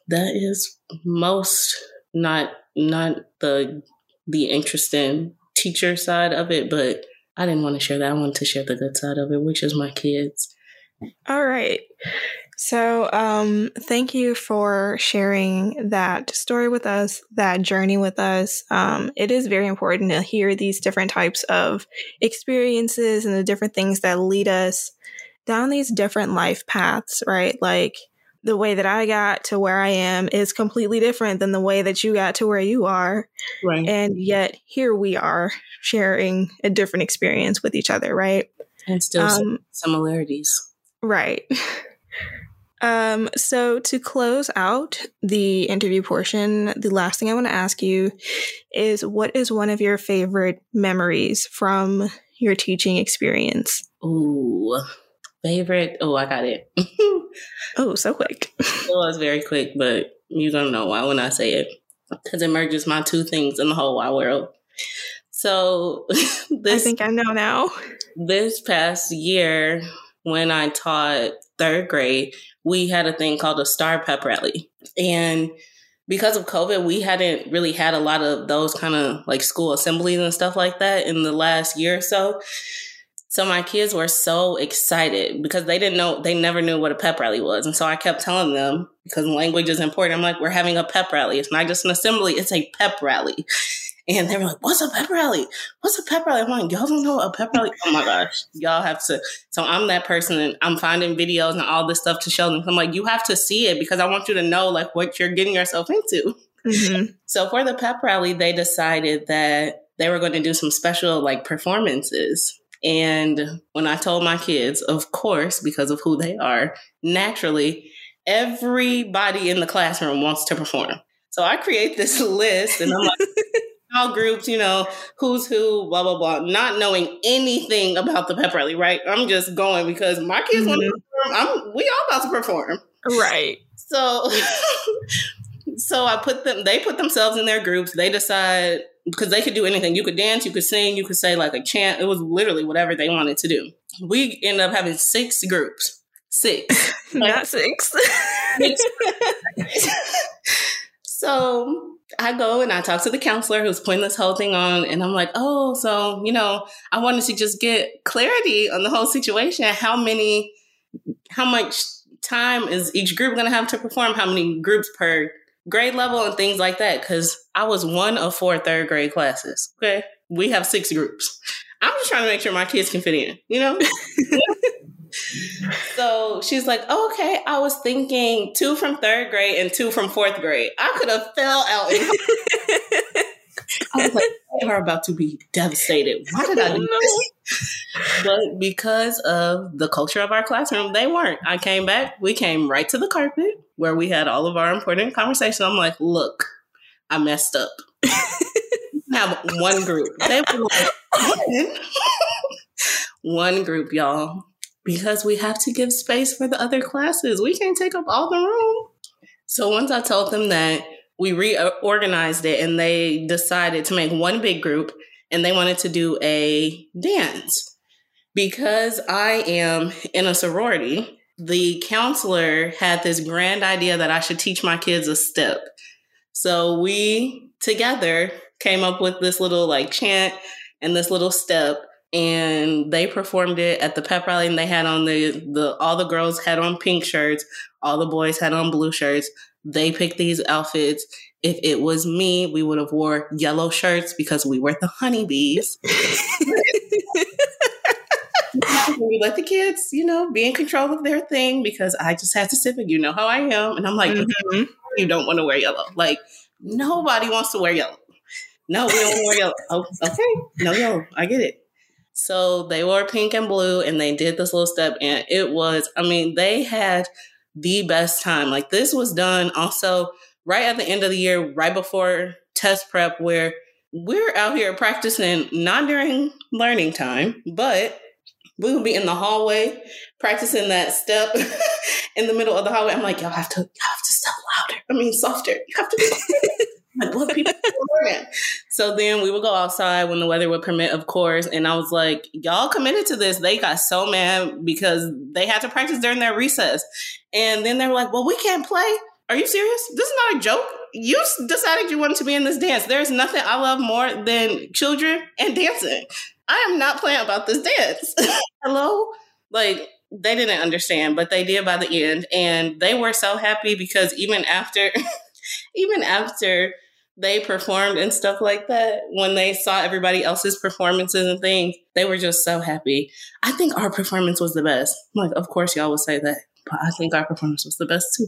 that is most not not the the interesting teacher side of it, but I didn't want to share that. I wanted to share the good side of it, which is my kids. All right. So, um, thank you for sharing that story with us, that journey with us. Um, it is very important to hear these different types of experiences and the different things that lead us down these different life paths, right? Like, the way that I got to where I am is completely different than the way that you got to where you are. Right. And yet here we are sharing a different experience with each other, right? And still um, similarities. Right. Um, so to close out the interview portion, the last thing I want to ask you is what is one of your favorite memories from your teaching experience? Ooh, favorite. Oh, I got it. oh, so quick. it was very quick, but you don't know why when I say it because it merges my two things in the whole wide world. So this, I think I know now. This past year, when I taught third grade, we had a thing called a STAAR Pep Rally, and because of COVID, we hadn't really had a lot of those kind of like school assemblies and stuff like that in the last year or so. So my kids were so excited because they didn't know, they never knew what a pep rally was. And so I kept telling them because language is important. I'm like, we're having a pep rally. It's not just an assembly, it's a pep rally. And they were like, what's a pep rally? What's a pep rally? I'm like, y'all don't know a pep rally? Oh my gosh. Y'all have to. So I'm that person and I'm finding videos and all this stuff to show them. I'm like, you have to see it because I want you to know like what you're getting yourself into. Mm-hmm. So for the pep rally, they decided that they were going to do some special like performances and when I told my kids, of course, because of who they are, naturally, everybody in the classroom wants to perform. So I create this list and I'm like, all groups, you know, who's who, blah, blah, blah, not knowing anything about the pep rally, right? I'm just going because my kids mm-hmm. want to perform. I'm, we all about to perform. Right. So, so I put them, they put themselves in their groups. They decide because they could do anything. You could dance, you could sing, you could say like a chant. It was literally whatever they wanted to do. We end up having six groups. Six. Not six. so I go and I talk to the counselor who's putting this whole thing on, and I'm like, oh, so, you know, I wanted to just get clarity on the whole situation. How many, how much time is each group going to have to perform? How many groups per grade level and things like that because I was one of four third grade classes. Okay. We have six groups. I'm just trying to make sure my kids can fit in, you know? so she's like, oh, okay, I was thinking two from third grade and two from fourth grade. I could have fell out. In- I was like, they are about to be devastated. Why did I do this? But because of the culture of our classroom, they weren't. I came back, we came right to the carpet where we had all of our important conversations. I'm like, look, I messed up. have one group. They were like, one group, y'all. Because we have to give space for the other classes. We can't take up all the room. So once I told them that, we reorganized it and they decided to make one big group and they wanted to do a dance. Because I am in a sorority, the counselor had this grand idea that I should teach my kids a step. So we together came up with this little like chant and this little step and they performed it at the pep rally and they had on the the all the girls had on pink shirts all the boys had on blue shirts they picked these outfits. If it was me, we would have wore yellow shirts because we were the honeybees. we let the kids, you know, be in control of their thing because I just had to sit and you know how I am. And I'm like, mm-hmm. you don't want to wear yellow. Like nobody wants to wear yellow. No, we don't wear yellow. Oh, okay. No yellow. I get it. So they wore pink and blue and they did this little step and it was, I mean, they had the best time. Like this was done also right at the end of the year, right before test prep, where we're out here practicing not during learning time, but we would be in the hallway practicing that step in the middle of the hallway. I'm like, y'all have to, y'all have to step louder. I mean, softer. You have to. like, what people So then we would go outside when the weather would permit, of course. And I was like, y'all committed to this. They got so mad because they had to practice during their recess. And then they were like, well, we can't play. Are you serious? This is not a joke. You decided you wanted to be in this dance. There's nothing I love more than children and dancing. I am not playing about this dance. Hello? Like, they didn't understand, but they did by the end. And they were so happy because even after, even after they performed and stuff like that, when they saw everybody else's performances and things, they were just so happy. I think our performance was the best. like, of course, y'all would say that, but I think our performance was the best too.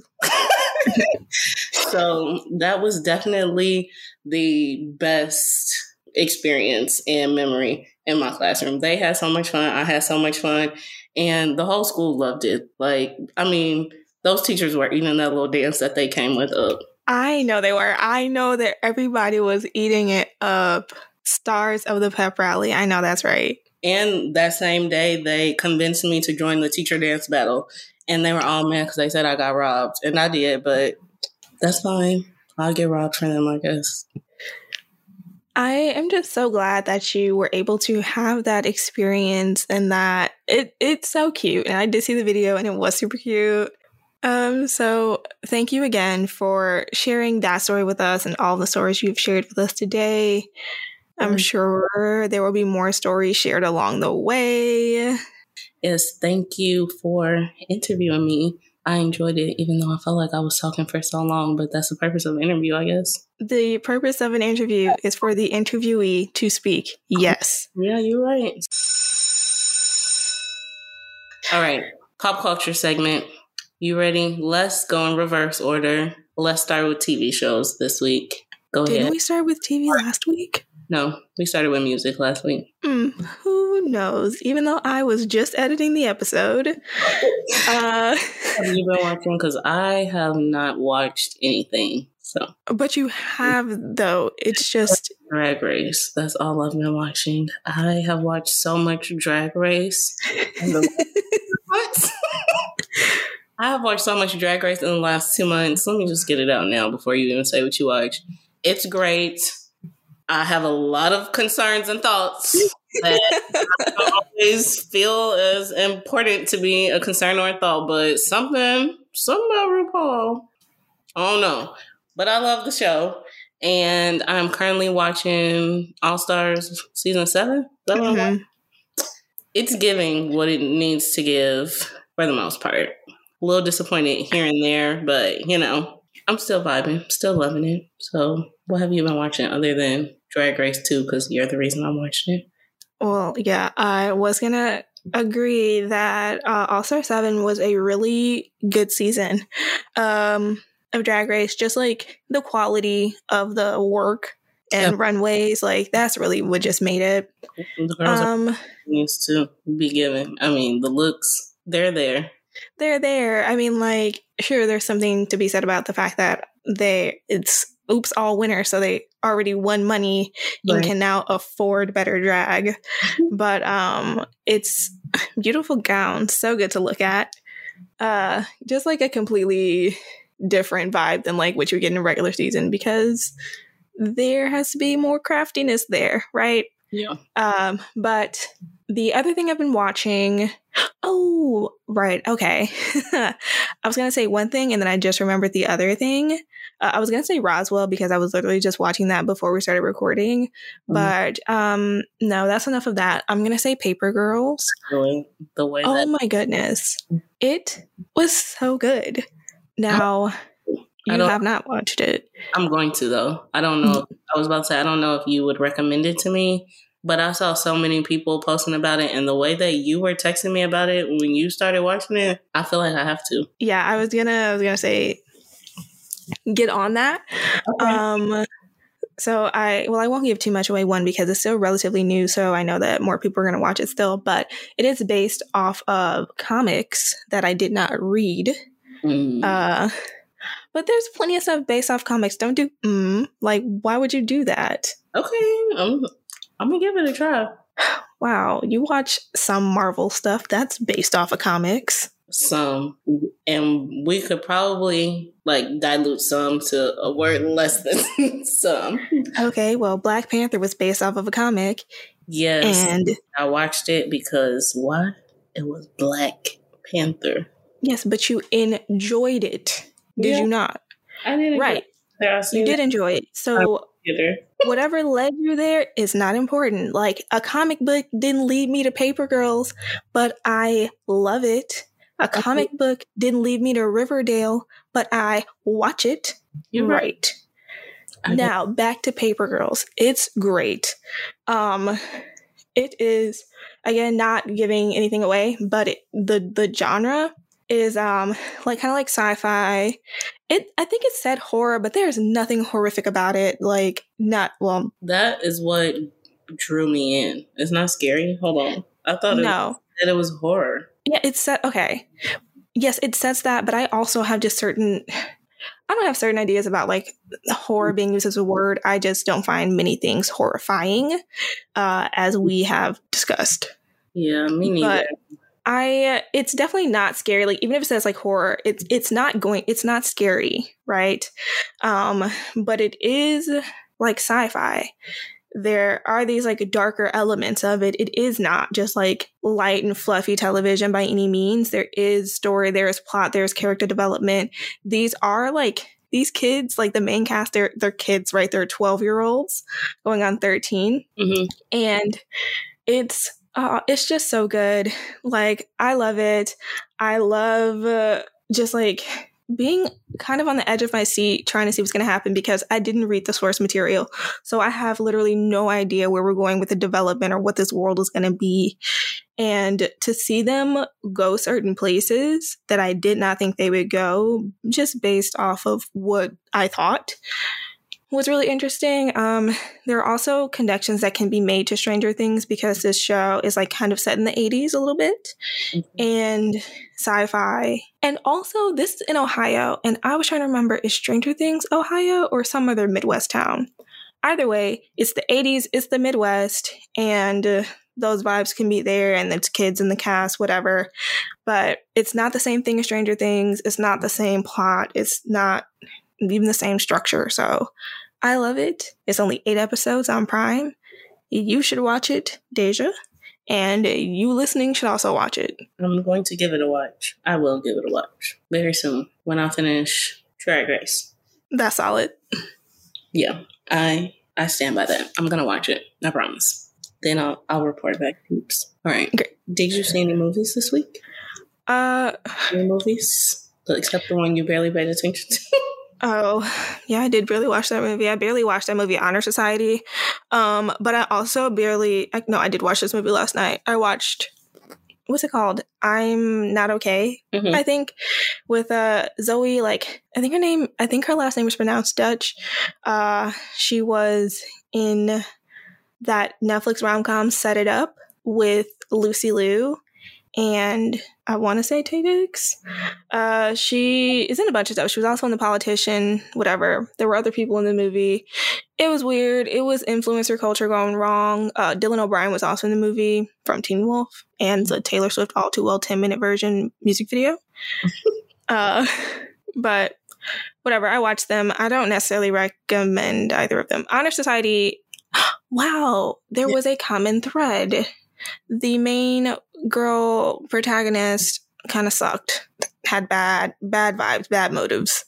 so that was definitely the best experience and memory in my classroom. They had so much fun. I had so much fun. And the whole school loved it. Like, I mean, those teachers were eating that little dance that they came with up. I know they were. I know that everybody was eating it up. Stars of the pep rally. I know that's right. And that same day, they convinced me to join the teacher dance battle and they were all mad because they said I got robbed, and I did, but that's fine. I'll get robbed for them, I guess. I am just so glad that you were able to have that experience and that it it's so cute. And I did see the video and it was super cute. Um, so thank you again for sharing that story with us and all the stories you've shared with us today. I'm mm-hmm. sure there will be more stories shared along the way Yes, thank you for interviewing me. I enjoyed it, even though I felt like I was talking for so long, but that's the purpose of an interview, I guess. The purpose of an interview is for the interviewee to speak. Yes. Yeah, you're right. All right, pop culture segment. You ready? Let's go in reverse order. Let's start with TV shows this week. Go Didn't ahead. Didn't we start with TV last week? No, we started with music last week. Mm, who knows? Even though I was just editing the episode. uh, have you been watching? Because I have not watched anything. So, but you have though. It's just Drag Race. That's all I've been watching. I have watched so much Drag Race. I have watched so much Drag Race in the last two months. Let me just get it out now before you even say what you watch. It's great I have a lot of concerns and thoughts that I always feel as important to be a concern or a thought, but something, something about RuPaul, I don't know. But I love the show. And I'm currently watching All Stars season 7 mm-hmm. It's giving what it needs to give for the most part. A little disappointed here and there, but you know, I'm still vibing, still loving it. So, what have you been watching other than Drag Race 2? Because you're the reason I'm watching it. Well, yeah, I was gonna agree that uh, All Star Seven was a really good season um, of Drag Race. Just like the quality of the work and yep. runways, like that's really what just made it. The girls um, needs to be given. I mean, the looks they're there they're there. I mean, like, sure, there's something to be said about the fact that they it's oops all winner, so they already won money right. and can now afford better drag. but um, it's beautiful gowns, so good to look at. Uh, just like a completely different vibe than like what you get in a regular season because there has to be more craftiness there, right? Yeah. Um, but the other thing I've been watching, oh, right, okay. I was gonna say one thing and then I just remembered the other thing. Uh, I was gonna say Roswell because I was literally just watching that before we started recording, mm-hmm. but um, no, that's enough of that. I'm gonna say Paper Girls. Really? The way. Oh that- my goodness, it was so good. Now. You have not watched it. I'm going to though. I don't know. Mm-hmm. I was about to say I don't know if you would recommend it to me, but I saw so many people posting about it, and the way that you were texting me about it when you started watching it, I feel like I have to. Yeah, I was gonna, I was gonna say, get on that. Okay. Um, so I, well, I won't give too much away. One because it's still relatively new, so I know that more people are gonna watch it still. But it is based off of comics that I did not read. Mm. Uh, but there's plenty of stuff based off comics. Don't do mm, like why would you do that? Okay, I'm I'm gonna give it a try. wow, you watch some Marvel stuff that's based off of comics. Some, and we could probably like dilute some to a word less than some. Okay, well, Black Panther was based off of a comic. Yes, And I watched it because what? It was Black Panther. yes, but you enjoyed it. Did Yeah. you not? I didn't Right. There, You did enjoy it. So Either. whatever led you there is not important. Like a comic book didn't lead me to Paper Girls, but I love it. A comic book didn't lead me to Riverdale, but I watch it. You're right. I get- Now back to Paper Girls. It's great. Um it is again not giving anything away, but it, the the genre is um like kind of like sci-fi. It I think it said horror, but there's nothing horrific about it. Like not well, That is what drew me in. It's not scary. Hold on. I thought it, no. that it was horror. Yeah, it said okay. Yes, it says that, but I also have just certain I don't have certain ideas about like horror being used as a word. I just don't find many things horrifying, uh, as we have discussed. Yeah, me neither. But I it's definitely not scary. Like even if it says like horror, it's it's not going it's not scary, right? Um, but it is like sci-fi. There are these like darker elements of it. It is not just like light and fluffy television by any means. There is story, there is plot, there's character development. These are like these kids, like the main cast, they're they're kids, right? They're 12 year olds going on 13 hmm and it's uh, it's just so good. Like I love it. I love uh, just like being kind of on the edge of my seat, trying to see what's going to happen because I didn't read the source material, so I have literally no idea where we're going with the development or what this world is going to be. And to see them go certain places that I did not think they would go, just based off of what I thought, was really interesting. Um, there are also connections that can be made to Stranger Things because this show is like kind of set in the 80s a little bit and sci-fi. And also this is in Ohio and I was trying to remember is Stranger Things Ohio or some other Midwest town. Either way, it's the 80s, it's the Midwest and uh, those vibes can be there and it's kids in the cast whatever. But it's not the same thing as Stranger Things. It's not the same plot. It's not even the same structure. So I love it. It's only eight episodes on Prime. You should watch it, Dèjá. And you listening should also watch it. I'm going to give it a watch. I will give it a watch very soon when I finish Drag Race. That's solid. Yeah, I I stand by that. I'm gonna watch it. I promise. Then I'll I'll report back. Oops. All right. Great. Did you see any movies this week? Uh Any movies except the one you barely paid attention to? oh, yeah, I did barely watch that movie. I barely watched that movie Honor Society. Um, but I also barely I, no, I did watch this movie last night. I watched what's it called? I'm not okay. Mhm. I think with uh Zoe, like I think her name, I think her last name was pronounced Dutch. Uh, she was in that Netflix rom com Set It Up with Lucy Liu and I want to say Diggs. Uh, she is in a bunch of stuff. She was also in The Politician, whatever. There were other people in the movie. It was weird. It was influencer culture going wrong. Uh, Dylan O'Brien was also in the movie from Teen Wolf and the Taylor Swift All Too Well 10 minute version music video. uh, but whatever. I watched them. I don't necessarily recommend either of them. Honor Society. Wow, there was a common thread. The main girl protagonist kind of sucked. Had bad bad vibes, bad motives.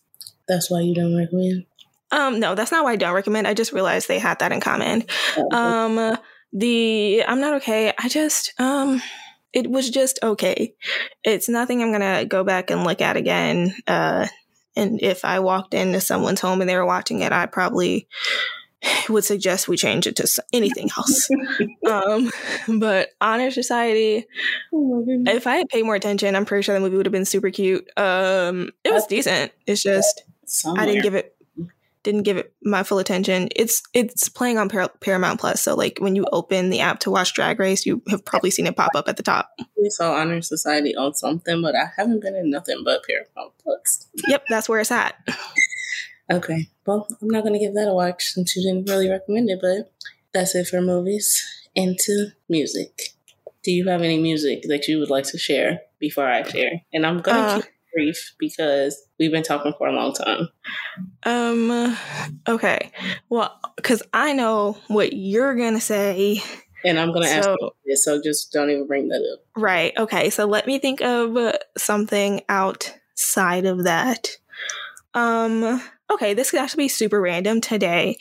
That's why you don't recommend. Um, no, that's not why I don't recommend. I just realized they had that in common. Oh, Um, the I'm not okay. I just um, it was just okay. It's nothing I'm gonna go back and look at again. Uh, and if I walked into someone's home and they were watching it, I probably would suggest we change it to anything else. um, but Honor Society, oh if I had paid more attention, I'm pretty sure the movie would have been super cute. Um, it was decent. It's just Somewhere. I didn't give it didn't give it my full attention. It's it's playing on Par- Paramount Plus, so like when you open the app to watch Drag Race, you have probably seen it pop up at the top. We saw Honor Society on something, but I haven't been in nothing but Paramount Plus. Yep, that's where it's at. Okay. Well, I'm not going to give that a watch since you didn't really recommend it, but that's it for movies. into music. Do you have any music that you would like to share before I share? And I'm going to uh, keep it brief because we've been talking for a long time. Um, okay. Well, because I know what you're going to say. And I'm going to so, ask you this, so just don't even bring that up. Right. Okay. So let me think of something outside of that. Um, okay, this could actually be super random today.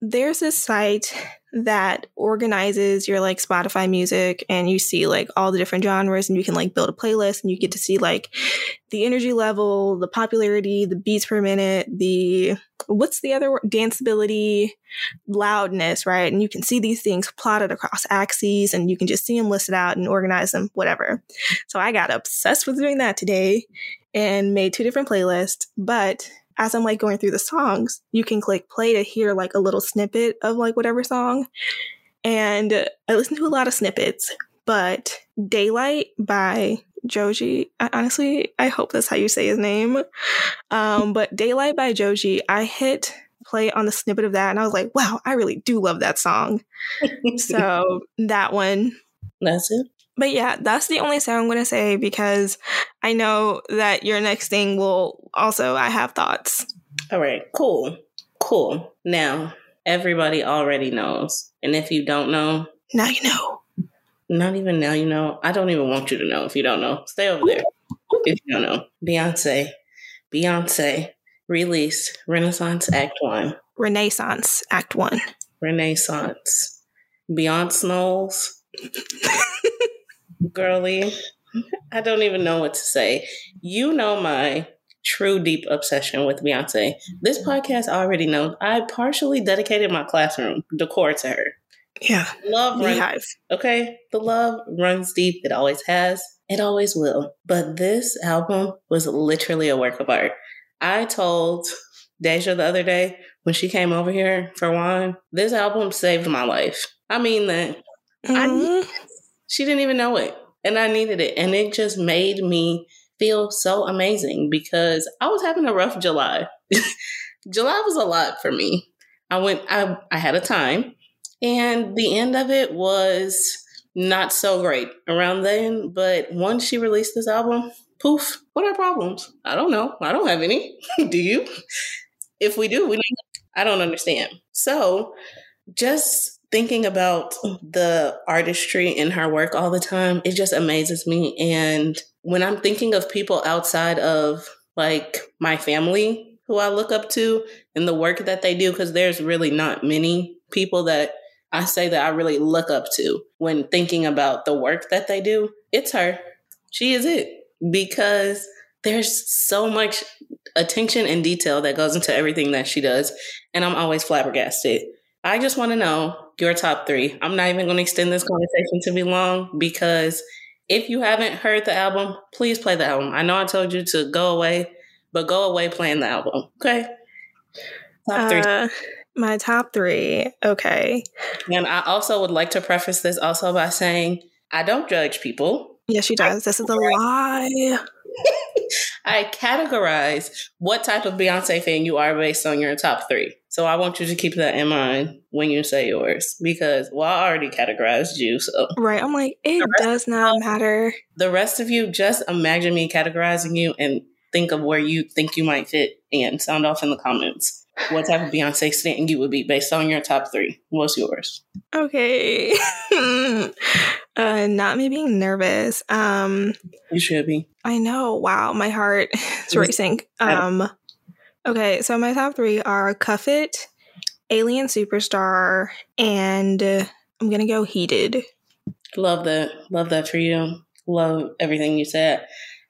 There's a site that organizes your like Spotify music and you see like all the different genres and you can like build a playlist and you get to see like the energy level, the popularity, the beats per minute, the what's the other word? danceability, loudness, right? And you can see these things plotted across axes and you can just see them listed out and organize them, whatever. So I got obsessed with doing that today and made two different playlists, but as I'm like going through the songs, you can click play to hear like a little snippet of like whatever song. And I listen to a lot of snippets, but Daylight by Joji, I, honestly, I hope that's how you say his name. Um, but Daylight by Joji, I hit play on the snippet of that and I was like, wow, I really do love that song. so that one. That's it. But yeah, that's the only thing I'm going to say because I know that your next thing will also, I have thoughts. All right, cool. Cool. Now, everybody already knows. And if you don't know, now you know. Not even now you know. I don't even want you to know if you don't know. Stay over there if you don't know. Beyonce. Beyonce released Renaissance Act One. Renaissance Act One. Renaissance. Beyonce Knowles. girly. I don't even know what to say. You know my true deep obsession with Beyonce. This podcast already knows I partially dedicated my classroom decor to her. Yeah. Love runs Okay. The love runs deep. It always has. It always will. But this album was literally a work of art. I told Dèjá the other day when she came over here for wine, this album saved my life. I mean that. Mm-hmm. I, she didn't even know it and I needed it. And it just made me feel so amazing because I was having a rough July. July was a lot for me. I went, I, I had a time, and the end of it was not so great around then. But once she released this album, poof, what are problems? I don't know. I don't have any. Do you? If we do, we I don't understand. So just thinking about the artistry in her work all the time, it just amazes me. And when I'm thinking of people outside of like my family who I look up to and the work that they do, because there's really not many people that I say that I really look up to when thinking about the work that they do, it's her. She is it because there's so much attention and detail that goes into everything that she does. And I'm always flabbergasted. I just want to know your top three. I'm not even going to extend this conversation to be long because if you haven't heard the album, please play the album. I know I told you to go away, but go away playing the album. Okay. Top three. Uh, my top three. Okay. And I also would like to preface this also by saying I don't judge people. Yes, she does. This is a lie. I categorize what type of Beyonce fan you are based on your top three. So I want you to keep that in mind when you say yours because well, I already categorized you. So right, I'm like it does not matter. The rest of you, just imagine me categorizing you and think of where you think you might fit and sound off in the comments. What type of Beyonce stan you would be based on your top three? What's yours? Okay. uh, not me being nervous. Um, you should be. I know. Wow, my heart is racing. Um, Okay, so my top three are Cuff It, Alien Superstar, and I'm gonna go Heated. Love that. Love that for you. Love everything you said.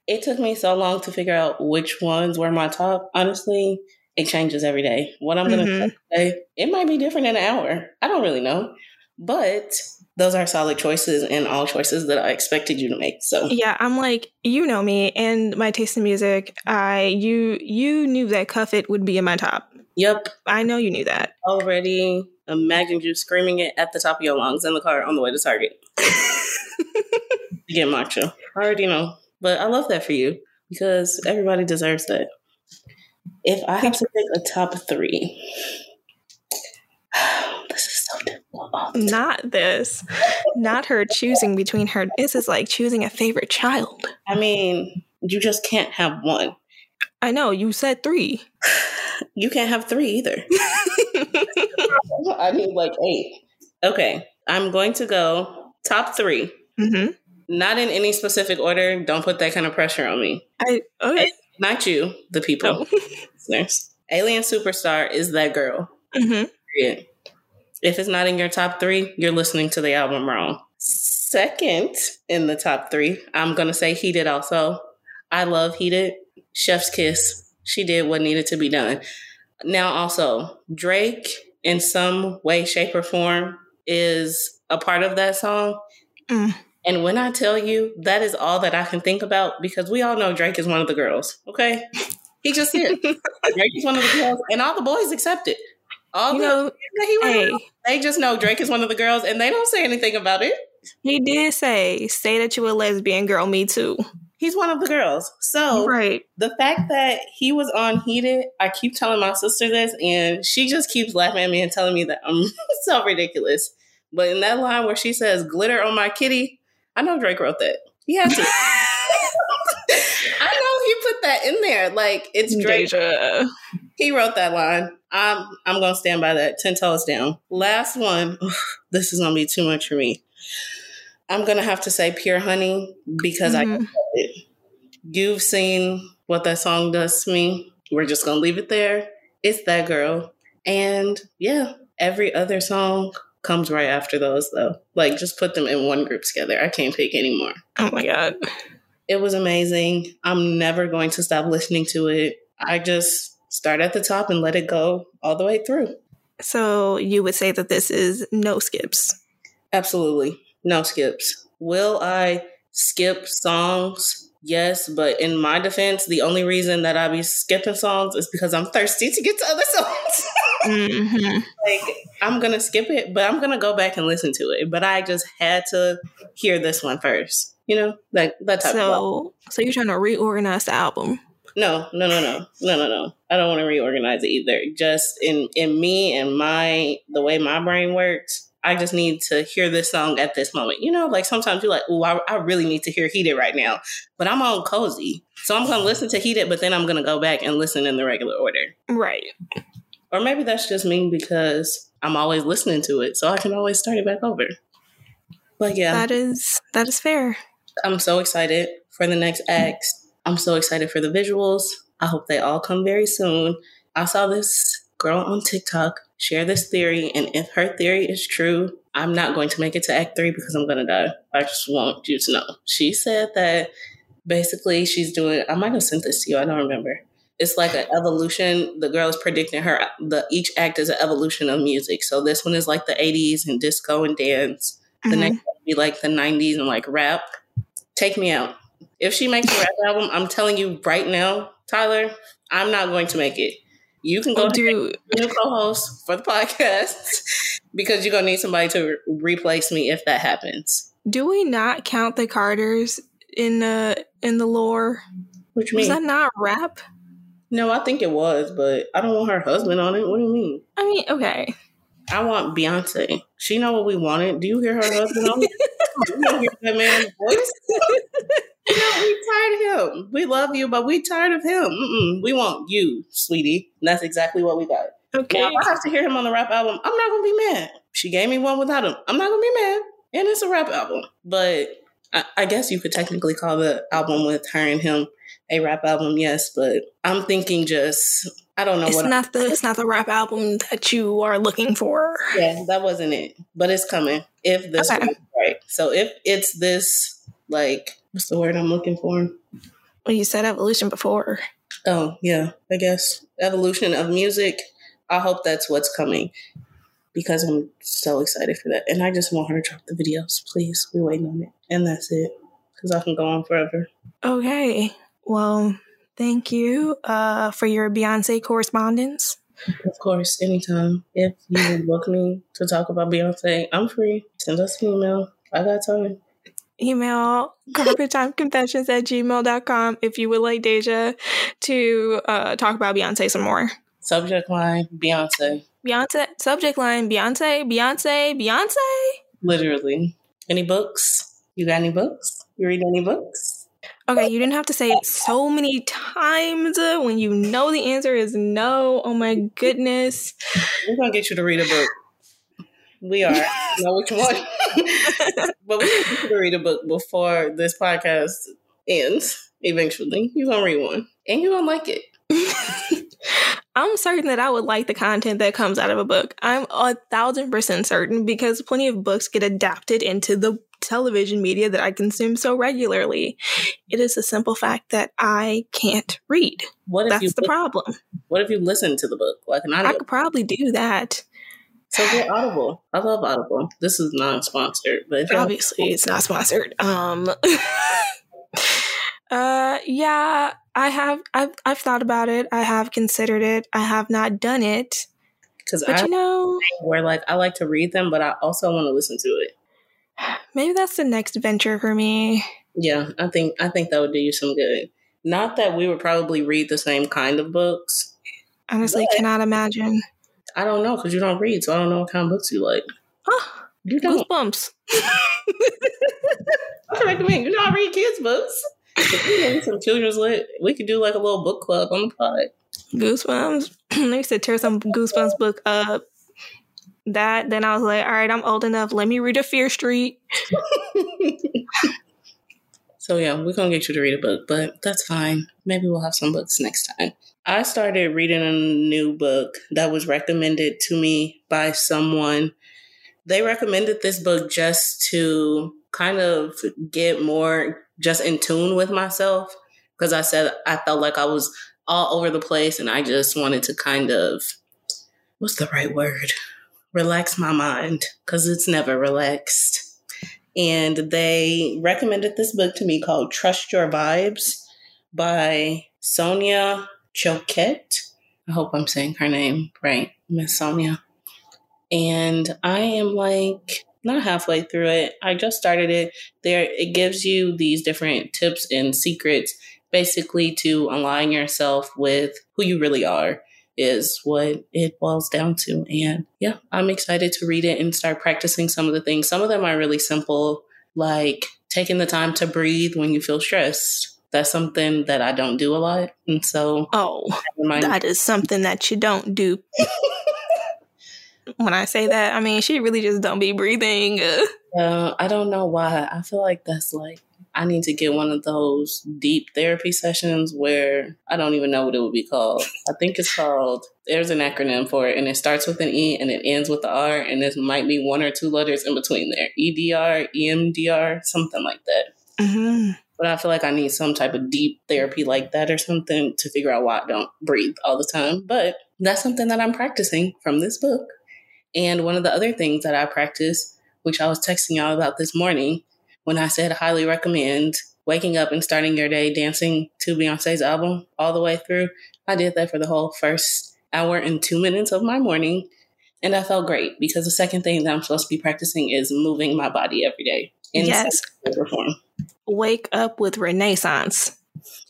It took me so long to figure out which ones were my top. Honestly, it changes every day. What I'm gonna mm-hmm. say, it might be different in an hour. I don't really know. But those are solid choices and all choices that I expected you to make. So yeah, I'm like, you know me and my taste in music. I you you knew that Cuff It would be in my top. Yep, I know you knew that already. Imagine you screaming it at the top of your lungs in the car on the way to Target. get macho. I already know, but I love that for you because everybody deserves that. If I have to pick a top three, this is so difficult. Not this. Not her choosing between her. This is like choosing a favorite child. I mean, you just can't have one. I know, you said three. You can't have three either. I need like eight. Okay, I'm going to go top 3 Mm-hmm. Not in any specific order. Don't put that kind of pressure on me. I okay. Not you, the people. Oh. Alien Superstar is that girl. Mm-hmm. If it's not in your top three, you're listening to the album wrong. Second in the top three, I'm gonna say Heated also. I love Heated. Chef's Kiss. She did what needed to be done. Now also, Drake in some way, shape, or form is a part of that song. Mm. And when I tell you that is all that I can think about, because we all know Drake is one of the girls, okay? He just is. Drake is one of the girls, and all the boys accept it. All You the know, he hey, on, they just know Drake is one of the girls, and they don't say anything about it. he did say, "Say that you a lesbian girl, me too." He's one of the girls. So right. the fact that he was on Heated, I keep telling my sister this, and she just keeps laughing at me and telling me that I'm so ridiculous. But in that line where she says "glitter on my kitty," I know Drake wrote that. He had to. I know he put that in there. Like it's Drake. Dèjá. He wrote that line. I'm I'm gonna stand by that. Ten toes down. Last one. This is gonna be too much for me. I'm gonna have to say pure honey because I Mhm. it. You've seen what that song does to me. We're just gonna leave it there. It's that girl. And yeah, every other song comes right after those though. Like just put them in one group together. I can't pick anymore. Oh my god. It was amazing. I'm never going to stop listening to it. I just start at the top and let it go all the way through. So you would say that this is no skips. Absolutely. No skips. Will I skip songs? Yes, but in my defense, the only reason that I be skipping songs is because I'm thirsty to get to other songs. hmm like I'm gonna skip it, but I'm gonna go back and listen to it. But I just had to hear this one first. You know, like that type So, so you're trying to reorganize the album. No, no, no, no, no, no, no. I don't want to reorganize it either. Just in in me and my the way my brain works, I just need to hear this song at this moment. You know, like sometimes you're like, "Oh, I, I really need to hear Heated right now," but I'm on cozy, so I'm gonna listen to Heated, but then I'm gonna go back and listen in the regular order. Right. Or maybe that's just me because I'm always listening to it, so I can always start it back over. But yeah, That is that is fair. I'm so excited for the next act. I'm so excited for the visuals. I hope they all come very soon. I saw this girl on TikTok share this theory, and if her theory is true, I'm not going to make it to Act 3 because I'm going to die. I just want you to know. She said that basically she's doing, I might have sent this to you, I don't remember. It's like an evolution. The girl is predicting her, the each act is an evolution of music. So this one is like the 80s and disco and dance. The Mhm. next one be like the 90s and like rap. Take me out. If she makes a rap album, I'm telling you right now, Tyler, I'm not going to make it. You can go Oh, to new co-host for the podcast because you're gonna need somebody to re- replace me if that happens. Do we not count the Carters in the in the lore? Which Was means that not rap? no, I think it was, but I don't want her husband on it. What do you mean? I mean, okay. I want Beyonce. She know what we wanted. Do you hear her husband on it? you hear that man's voice. no, we tired of him. We love you, but we tired of him. Mm-mm. We want you, sweetie. And that's exactly what we got. Okay. Now, if I have to hear him on the rap album, I'm not gonna be mad. She gave me one without him. I'm not gonna be mad. And it's a rap album. But I, I guess you could technically call the album with her and him a rap album, yes. But I'm thinking just I don't know It's what not the it's not the rap album that you are looking for. Yeah, that wasn't it. But it's coming. If this Okay. right. So if it's this like what's the word I'm looking for? Well, you said evolution before. Oh, yeah, I guess. Evolution of music. I hope that's what's coming. Because I'm so excited for that. And I just want her to drop the videos, please. We're waiting on it. And that's it. Because I can go on forever. Okay. Well, thank you uh, for your Beyonce correspondence. Of course, anytime. If you would book me to talk about Beyonce, I'm free. Send us an email. I got time. Email carpettimeconfessions at gmail.com if you would like Dèjá to uh, talk about Beyonce some more. Subject line Beyonce. Beyonce. Subject line Beyonce. Beyonce. Beyonce. Literally. Any books? You got any books? You read any books? Okay, you didn't have to say it so many times when you know the answer is no. Oh my goodness. We're gonna get you to read a book. We are. know which one. but we need to read a book before this podcast ends. Eventually, you're gonna read one, and you're gonna like it. I'm certain that I would like the content that comes out of a book. I'm a thousand percent certain because plenty of books get adapted into the television media that I consume so regularly. It is a simple fact that I can't read. What if That's the problem. What if you listen to the book like an audio? I could probably do that. So get Audible. I love Audible. This is non sponsored, but obviously it's not sponsored. Um uh yeah, I have I've I've thought about it. I have considered it. I have not done it. Because I you know where like I like to read them, but I also want to listen to it. Maybe that's the next venture for me. Yeah, I think I think that would do you some good. Not that we would probably read the same kind of books. Honestly, cannot imagine. I don't know because you don't read, so I don't know what kind of books you like. Oh, you don't. Goosebumps. I recommend you don't read kids' books. If some children's lit, we could do like a little book club on the pod. Goosebumps. I used to tear some Goosebumps book up. That then I was like, all right, I'm old enough. Let me read a Fear Street. so yeah, we're gonna get you to read a book, but that's fine. Maybe we'll have some books next time. I started reading a new book that was recommended to me by someone. They recommended this book just to kind of get more just in tune with myself because I said I felt like I was all over the place and I just wanted to kind of what's the right word? Relax my mind because it's never relaxed. And they recommended this book to me called Trust Your Vibes by Sonia Choquette. I hope I'm saying her name right, Miss Sonia. And I am like not halfway through it. I just started it. There it gives you these different tips and secrets basically to align yourself with who you really are is what it boils down to. And yeah, I'm excited to read it and start practicing some of the things. Some of them are really simple, like taking the time to breathe when you feel stressed. That's something that I don't do a lot. And so, oh, that is something that you don't do. when I say that, I mean, she really just don't be breathing. Uh, I don't know why. I feel like that's like, I need to get one of those deep therapy sessions where I don't even know what it would be called. I think it's called, there's an acronym for it, and it starts with an E and it ends with the R, and there might be one or two letters in between there EDR, EMDR, something like that. Mm-hmm. But I feel like I need some type of deep therapy like that or something to figure out why I don't breathe all the time. But that's something that I'm practicing from this book. And one of the other things that I practice, which I was texting y'all about this morning, when I said highly recommend waking up and starting your day dancing to Beyonce's album all the way through, I did that for the whole first hour and two minutes of my morning. And I felt great because the second thing that I'm supposed to be practicing is moving my body every day in yes. form. Wake up with Renaissance.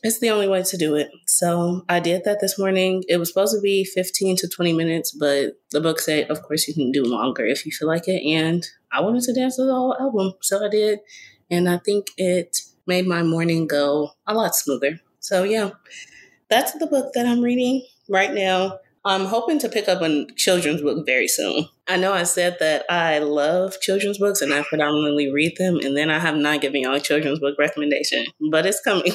It's the only way to do it. So I did that this morning. It was supposed to be 15 to 20 minutes, but the book said, of course, you can do longer if you feel like it. And I wanted to dance to the whole album. So I did. And I think it made my morning go a lot smoother. So yeah, that's the book that I'm reading right now. I'm hoping to pick up a children's book very soon. I know I said that I love children's books and I predominantly read them, and then I have not given y'all a children's book recommendation, but it's coming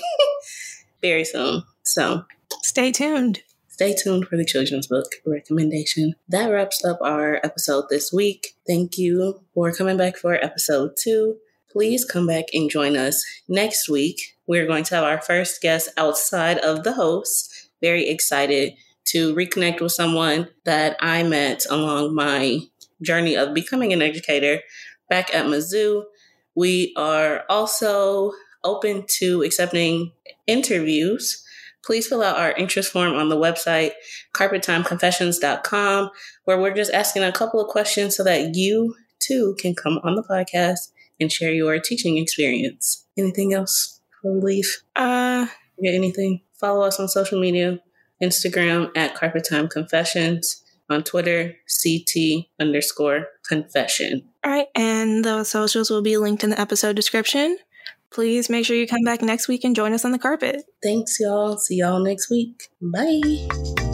very soon. So stay tuned. Stay tuned for the children's book recommendation. That wraps up our episode this week. Thank you for coming back for episode two. Please come back and join us next week. We're going to have our first guest outside of the host. Very excited to reconnect with someone that I met along my journey of becoming an educator back at Mizzou. We are also open to accepting interviews. Please fill out our interest form on the website, carpettimeconfessions.com, where we're just asking a couple of questions so that you too can come on the podcast and share your teaching experience. Anything else for relief? Uh, get anything? Follow us on social media Instagram at Carpet Time Confessions, on Twitter, CT underscore confession. All right, and the socials will be linked in the episode description. Please make sure you come back next week and join us on the carpet. Thanks, y'all. See y'all next week. Bye.